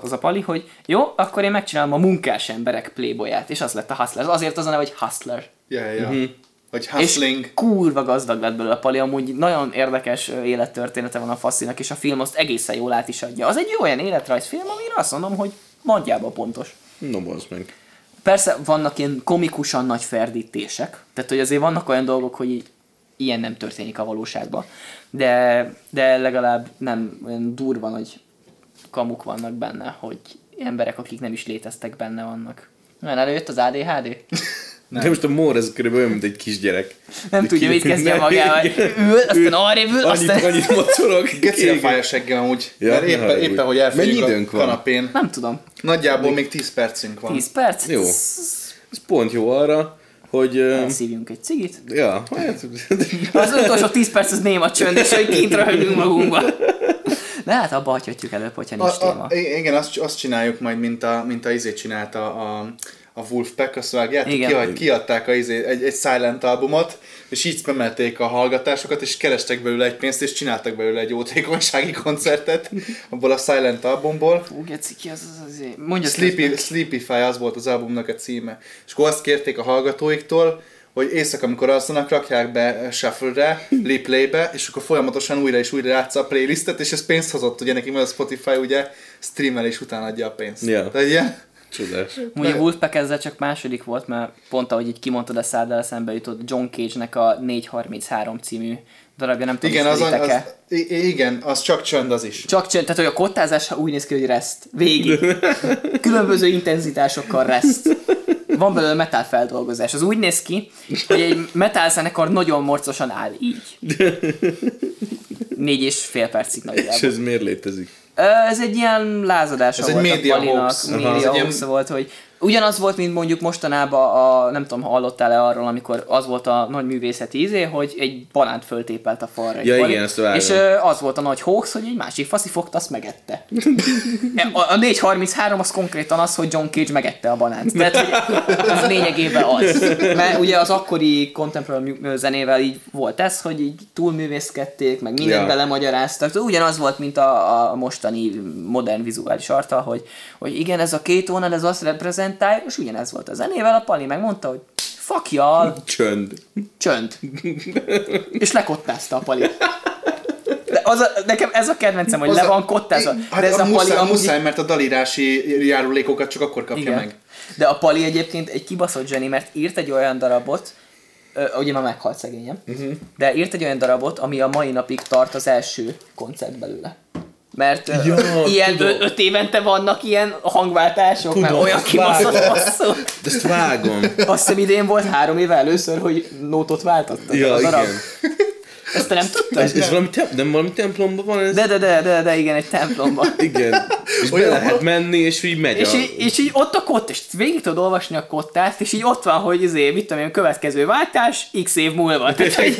az a pali, hogy jó, akkor én megcsinálom a munkás emberek playboyát, és az lett a Hustlers. Azért az a neve, hogy Hustler. Ja, ja. Mhm. Vagy hustling. És kurva gazdag lett belőle a pali, amúgy nagyon érdekes élettörténete van a faszinak, és a film azt egészen jól át is adja. Az egy olyan életrajzfilm, amire azt mondom, hogy nagyjából pontos. No, az meg. Persze vannak ilyen komikusan nagy ferdítések, tehát hogy azért vannak olyan dolgok, hogy így ilyen nem történik a valóságban, de, de legalább nem olyan durva nagy kamuk vannak benne, hogy emberek, akik nem is léteztek benne vannak. Nagyon előjött az ADHD? Nem. De most a Mór ez körülbelül olyan, mint egy kisgyerek. Nem De tudja, ki- mit kezdjen Nem, magával. Ül, aztán arrébb ül, Annyit, aztán... annyit mocorog. Geci a Igen. fáj a seggem amúgy, Ja, mert éppen, haragudj. éppen, hogy elférjük a kanapén. Nem tudom. Nagyjából még 10 percünk van. 10 perc? Jó. Ez pont jó arra, hogy... Elszívjunk egy cigit. Ja, hát... Az utolsó 10 perc az néma csönd, és hogy kint röhögünk magunkba. De hát abba hagyhatjuk előbb, hogyha nincs A, téma. a, igen, azt, azt csináljuk majd, mint a, mint a izé csinálta a, a Wolfpack, azt vágjátok, Igen. ki, kiadták a izé, egy, egy Silent albumot, és így spamelték a hallgatásokat, és kerestek belőle egy pénzt, és csináltak belőle egy jótékonysági koncertet abból a Silent albumból. Fú, geci, ki az az azért. Mondja Sleepy, Sleepify az volt az albumnak a címe. És akkor azt kérték a hallgatóiktól, hogy éjszaka, amikor alszanak, rakják be shuffle-re, replay-be, és akkor folyamatosan újra és újra játsza a playlistet, és ez pénzt hozott, ugye neki, mert a Spotify ugye streamelés után adja a pénzt. Ja. Tehát ilyen, Csodás. Mondja, Wolfpack ezzel csak második volt, mert pont ahogy így kimondtad a száddal, eszembe jutott John Cage-nek a 433 című darabja, nem tudom, igen, az, az, az, igen, az csak csönd az is. Csak csend, tehát hogy a kottázás úgy néz ki, hogy reszt. Végig. Különböző intenzitásokkal reszt. Van belőle metal feldolgozás. Az úgy néz ki, hogy egy metal zenekar nagyon morcosan áll így. Négy és fél percig És nagyjából. ez miért létezik? Ez egy ilyen egy volt média a Palinak, hoax. Aha. média egy hoax ilyen- volt, hogy ugyanaz volt, mint mondjuk mostanában a, nem tudom, hallottál-e arról, amikor az volt a nagy művészeti izé, hogy egy banánt föltépelt a falra. Ja, pali, igen, vágom. És ö, az volt a nagy hoax, hogy egy másik faszi fogta, azt megette. A, a 433 az konkrétan az, hogy John Cage megette a banánt. Tehát, hogy az lényegében az. Mert ugye az akkori contemporary zenével így volt ez, hogy így túlművészkedték, meg mindent Ja. belemagyaráztak. Ugyanaz volt, mint a, a mostani modern vizuális arta, hogy, hogy igen, ez a két vonal, ez azt reprezentálja, és ugyanez volt a zenével, a Pali megmondta, hogy fuck y'all, Csönd. csönd. és lekottázta a Pali. De az a, nekem ez a kedvencem, hogy Az le van kottázva. Hát de ez a, a, Pali muszáj, amúgy- muszáj, mert a dalírási járulékokat csak akkor kapja igen. meg. De a Pali egyébként egy kibaszott zseni, mert írt egy olyan darabot, ö, ugye már meghalt szegényem, uh-huh. de írt egy olyan darabot, ami a mai napig tart az első koncert belőle. Mert Ja, ilyen tudom. ö, öt évente vannak ilyen hangváltások, mert Tudom, olyan azt kibaszott. De ezt vágom. Azt hiszem idén volt három éve először, hogy nótot váltottak Ja, darab. igen. Ezt te nem tudtad? Ez, ez valami, tem- nem valami templomban van ez? De, de, de, de, de igen, egy templomban. Igen. És be lehet menni, és így megy És a... így, és így ott a kott, és végig tudod olvasni a kottát, és így ott van, hogy izé, mit tudom én, következő váltás, x év múlva. Tehát, hogy,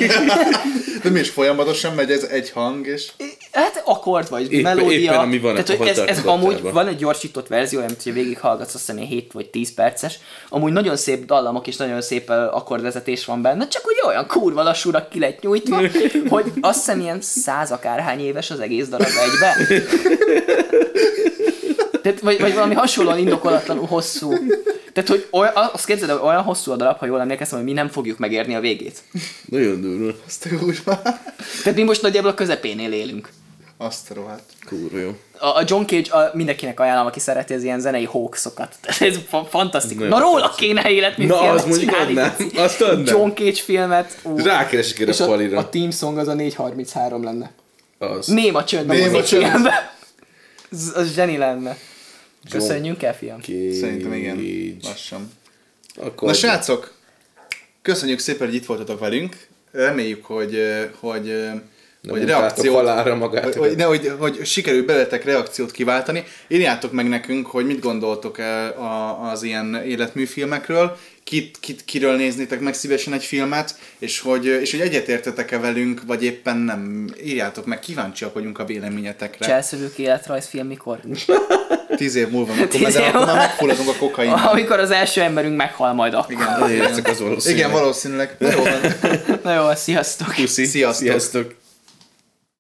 De mi is folyamatosan megy ez egy hang, és hát akkord vagy, Éppen- melódia. éppen ami van Tehát, hogy ez, ez amúgy van egy gyorsított verzió, amit hogyha végighallgatsz, azt hiszem ilyen 7 vagy 10 perces. Amúgy nagyon szép dallamok és nagyon szép akkordvezetés van benne, csak ugye olyan kurva lassúra ki lett nyújtva, hogy azt hiszem ilyen száz akárhány éves az egész darab egybe. Tehát, vagy, vagy valami hasonlóan indokolatlanul hosszú. Tehát, hogy olyan, azt képzeld, hogy olyan hosszú a darab, ha jól emlékeztem, hogy mi nem fogjuk megérni a végét. Nagyon durva. azt a. Tehát mi most nagyjából a közepénél élünk. Azt a rohadt. Kurva jó. A, a John Cage a, mindenkinek ajánlom, aki szereti az ilyen zenei hoaxokat. Ez fa- fantasztikus. Na róla kéne életmű Na, filmet az mondjuk csinálni. adnám. Azt adnám. John Cage filmet. Ú, Rákeresek erre a a, palira. a team song az a 433 lenne. Az. Néma csönd a Néma csönd. Az, az zseni lenne. Köszönjünk el, fiam. Cage. Szerintem igen. Lassan. Akkor Na srácok, köszönjük szépen, hogy itt voltatok velünk. Reméljük, hogy, ö, hogy, ö, Nem hogy reakciót, halálra magát. hogy, ne, hogy, hogy sikerül beletek reakciót kiváltani. Írjátok meg nekünk, hogy mit gondoltok eh, a, az ilyen életműfilmekről, kit, kit, kiről néznétek meg szívesen egy filmet, és hogy, és hogy egyetértetek-e velünk, vagy éppen nem. Írjátok meg, kíváncsiak vagyunk a véleményetekre. Cselszövők életrajzfilm mikor? Tíz év múlva, akkor, Tíz már- év már múlva. megfulladunk a kokain. Amikor az első emberünk meghal majd akkor. Igen, Értek az valószínűleg. igen, valószínűleg. Na jó. Na jó, sziasztok! Puszi. Sziasztok. Sziasztok.